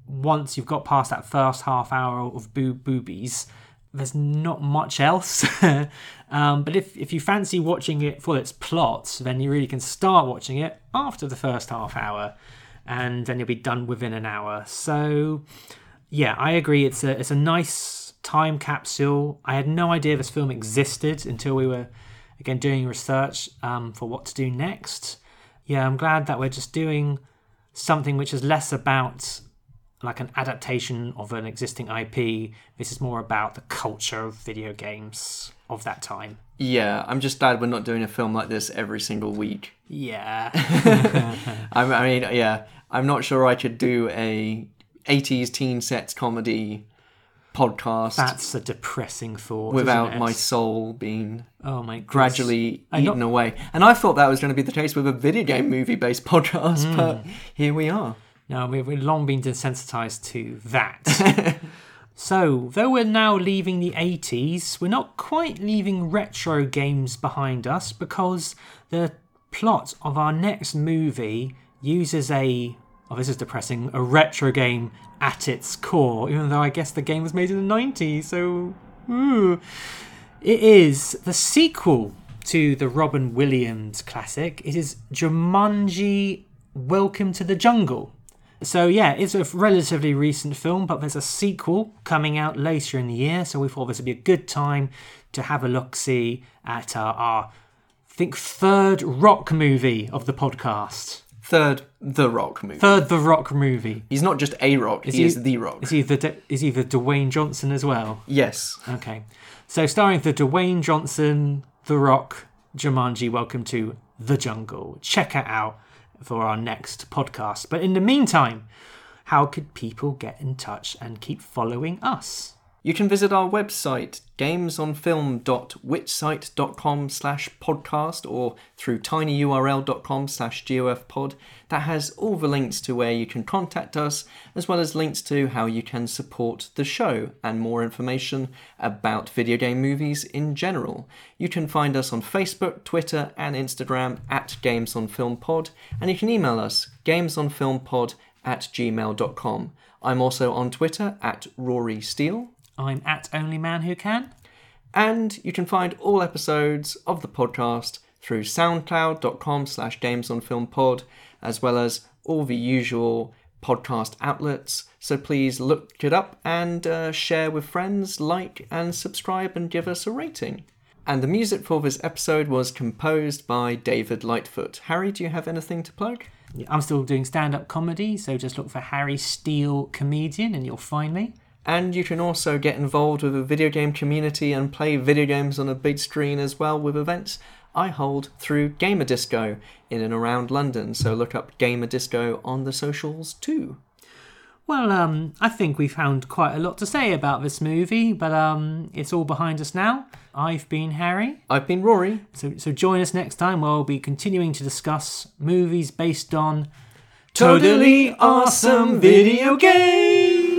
once you've got past that first half hour of boo boobies, there's not much else. um, but if, if you fancy watching it for its plot, then you really can start watching it after the first half hour, and then you'll be done within an hour. So, yeah, I agree. It's a it's a nice time capsule. I had no idea this film existed until we were again doing research um, for what to do next. Yeah, I'm glad that we're just doing something which is less about like an adaptation of an existing IP. This is more about the culture of video games of that time. yeah i'm just glad we're not doing a film like this every single week Yeah. I, I mean yeah i'm not sure i could do a 80s teen sex comedy podcast That's a depressing thought. without my soul being oh my goodness. gradually And eaten not- away. And I thought that was going to be the case with a video game movie based podcast, Hmm. but here we are. No, we've, we've long been desensitized to that. so, though we're now leaving the 80s, we're not quite leaving retro games behind us because the plot of our next movie uses a. Oh, this is depressing. A retro game at its core, even though I guess the game was made in the 90s, so. ooh. It is the sequel to the Robin Williams classic. It is Jumanji Welcome to the Jungle. So, yeah, it's a relatively recent film, but there's a sequel coming out later in the year, so we thought this would be a good time to have a look see at our, our I think, third rock movie of the podcast. Third, The Rock movie. Third The Rock movie. He's not just a rock, he is the rock. Is he the, is he the Dwayne Johnson as well? Yes. Okay. So starring the Dwayne Johnson, The Rock, Jumanji, Welcome to the Jungle. Check it out for our next podcast. But in the meantime, how could people get in touch and keep following us? You can visit our website, gamesonfilm.wixsite.com slash podcast or through tinyurl.com slash gofpod. That has all the links to where you can contact us, as well as links to how you can support the show and more information about video game movies in general. You can find us on Facebook, Twitter, and Instagram at gamesonfilmpod, and you can email us, gamesonfilmpod at gmail.com. I'm also on Twitter at Rory Steele. I'm at Only Man Who Can. And you can find all episodes of the podcast through soundcloud.com slash gamesonfilmpod, as well as all the usual podcast outlets. So please look it up and uh, share with friends, like and subscribe and give us a rating. And the music for this episode was composed by David Lightfoot. Harry, do you have anything to plug? I'm still doing stand up comedy, so just look for Harry Steele Comedian and you'll find me. And you can also get involved with the video game community and play video games on a big screen as well with events I hold through Gamer Disco in and around London. So look up Gamer Disco on the socials too. Well, um, I think we found quite a lot to say about this movie, but um, it's all behind us now. I've been Harry. I've been Rory. So, so join us next time where we'll be continuing to discuss movies based on Totally awesome video games!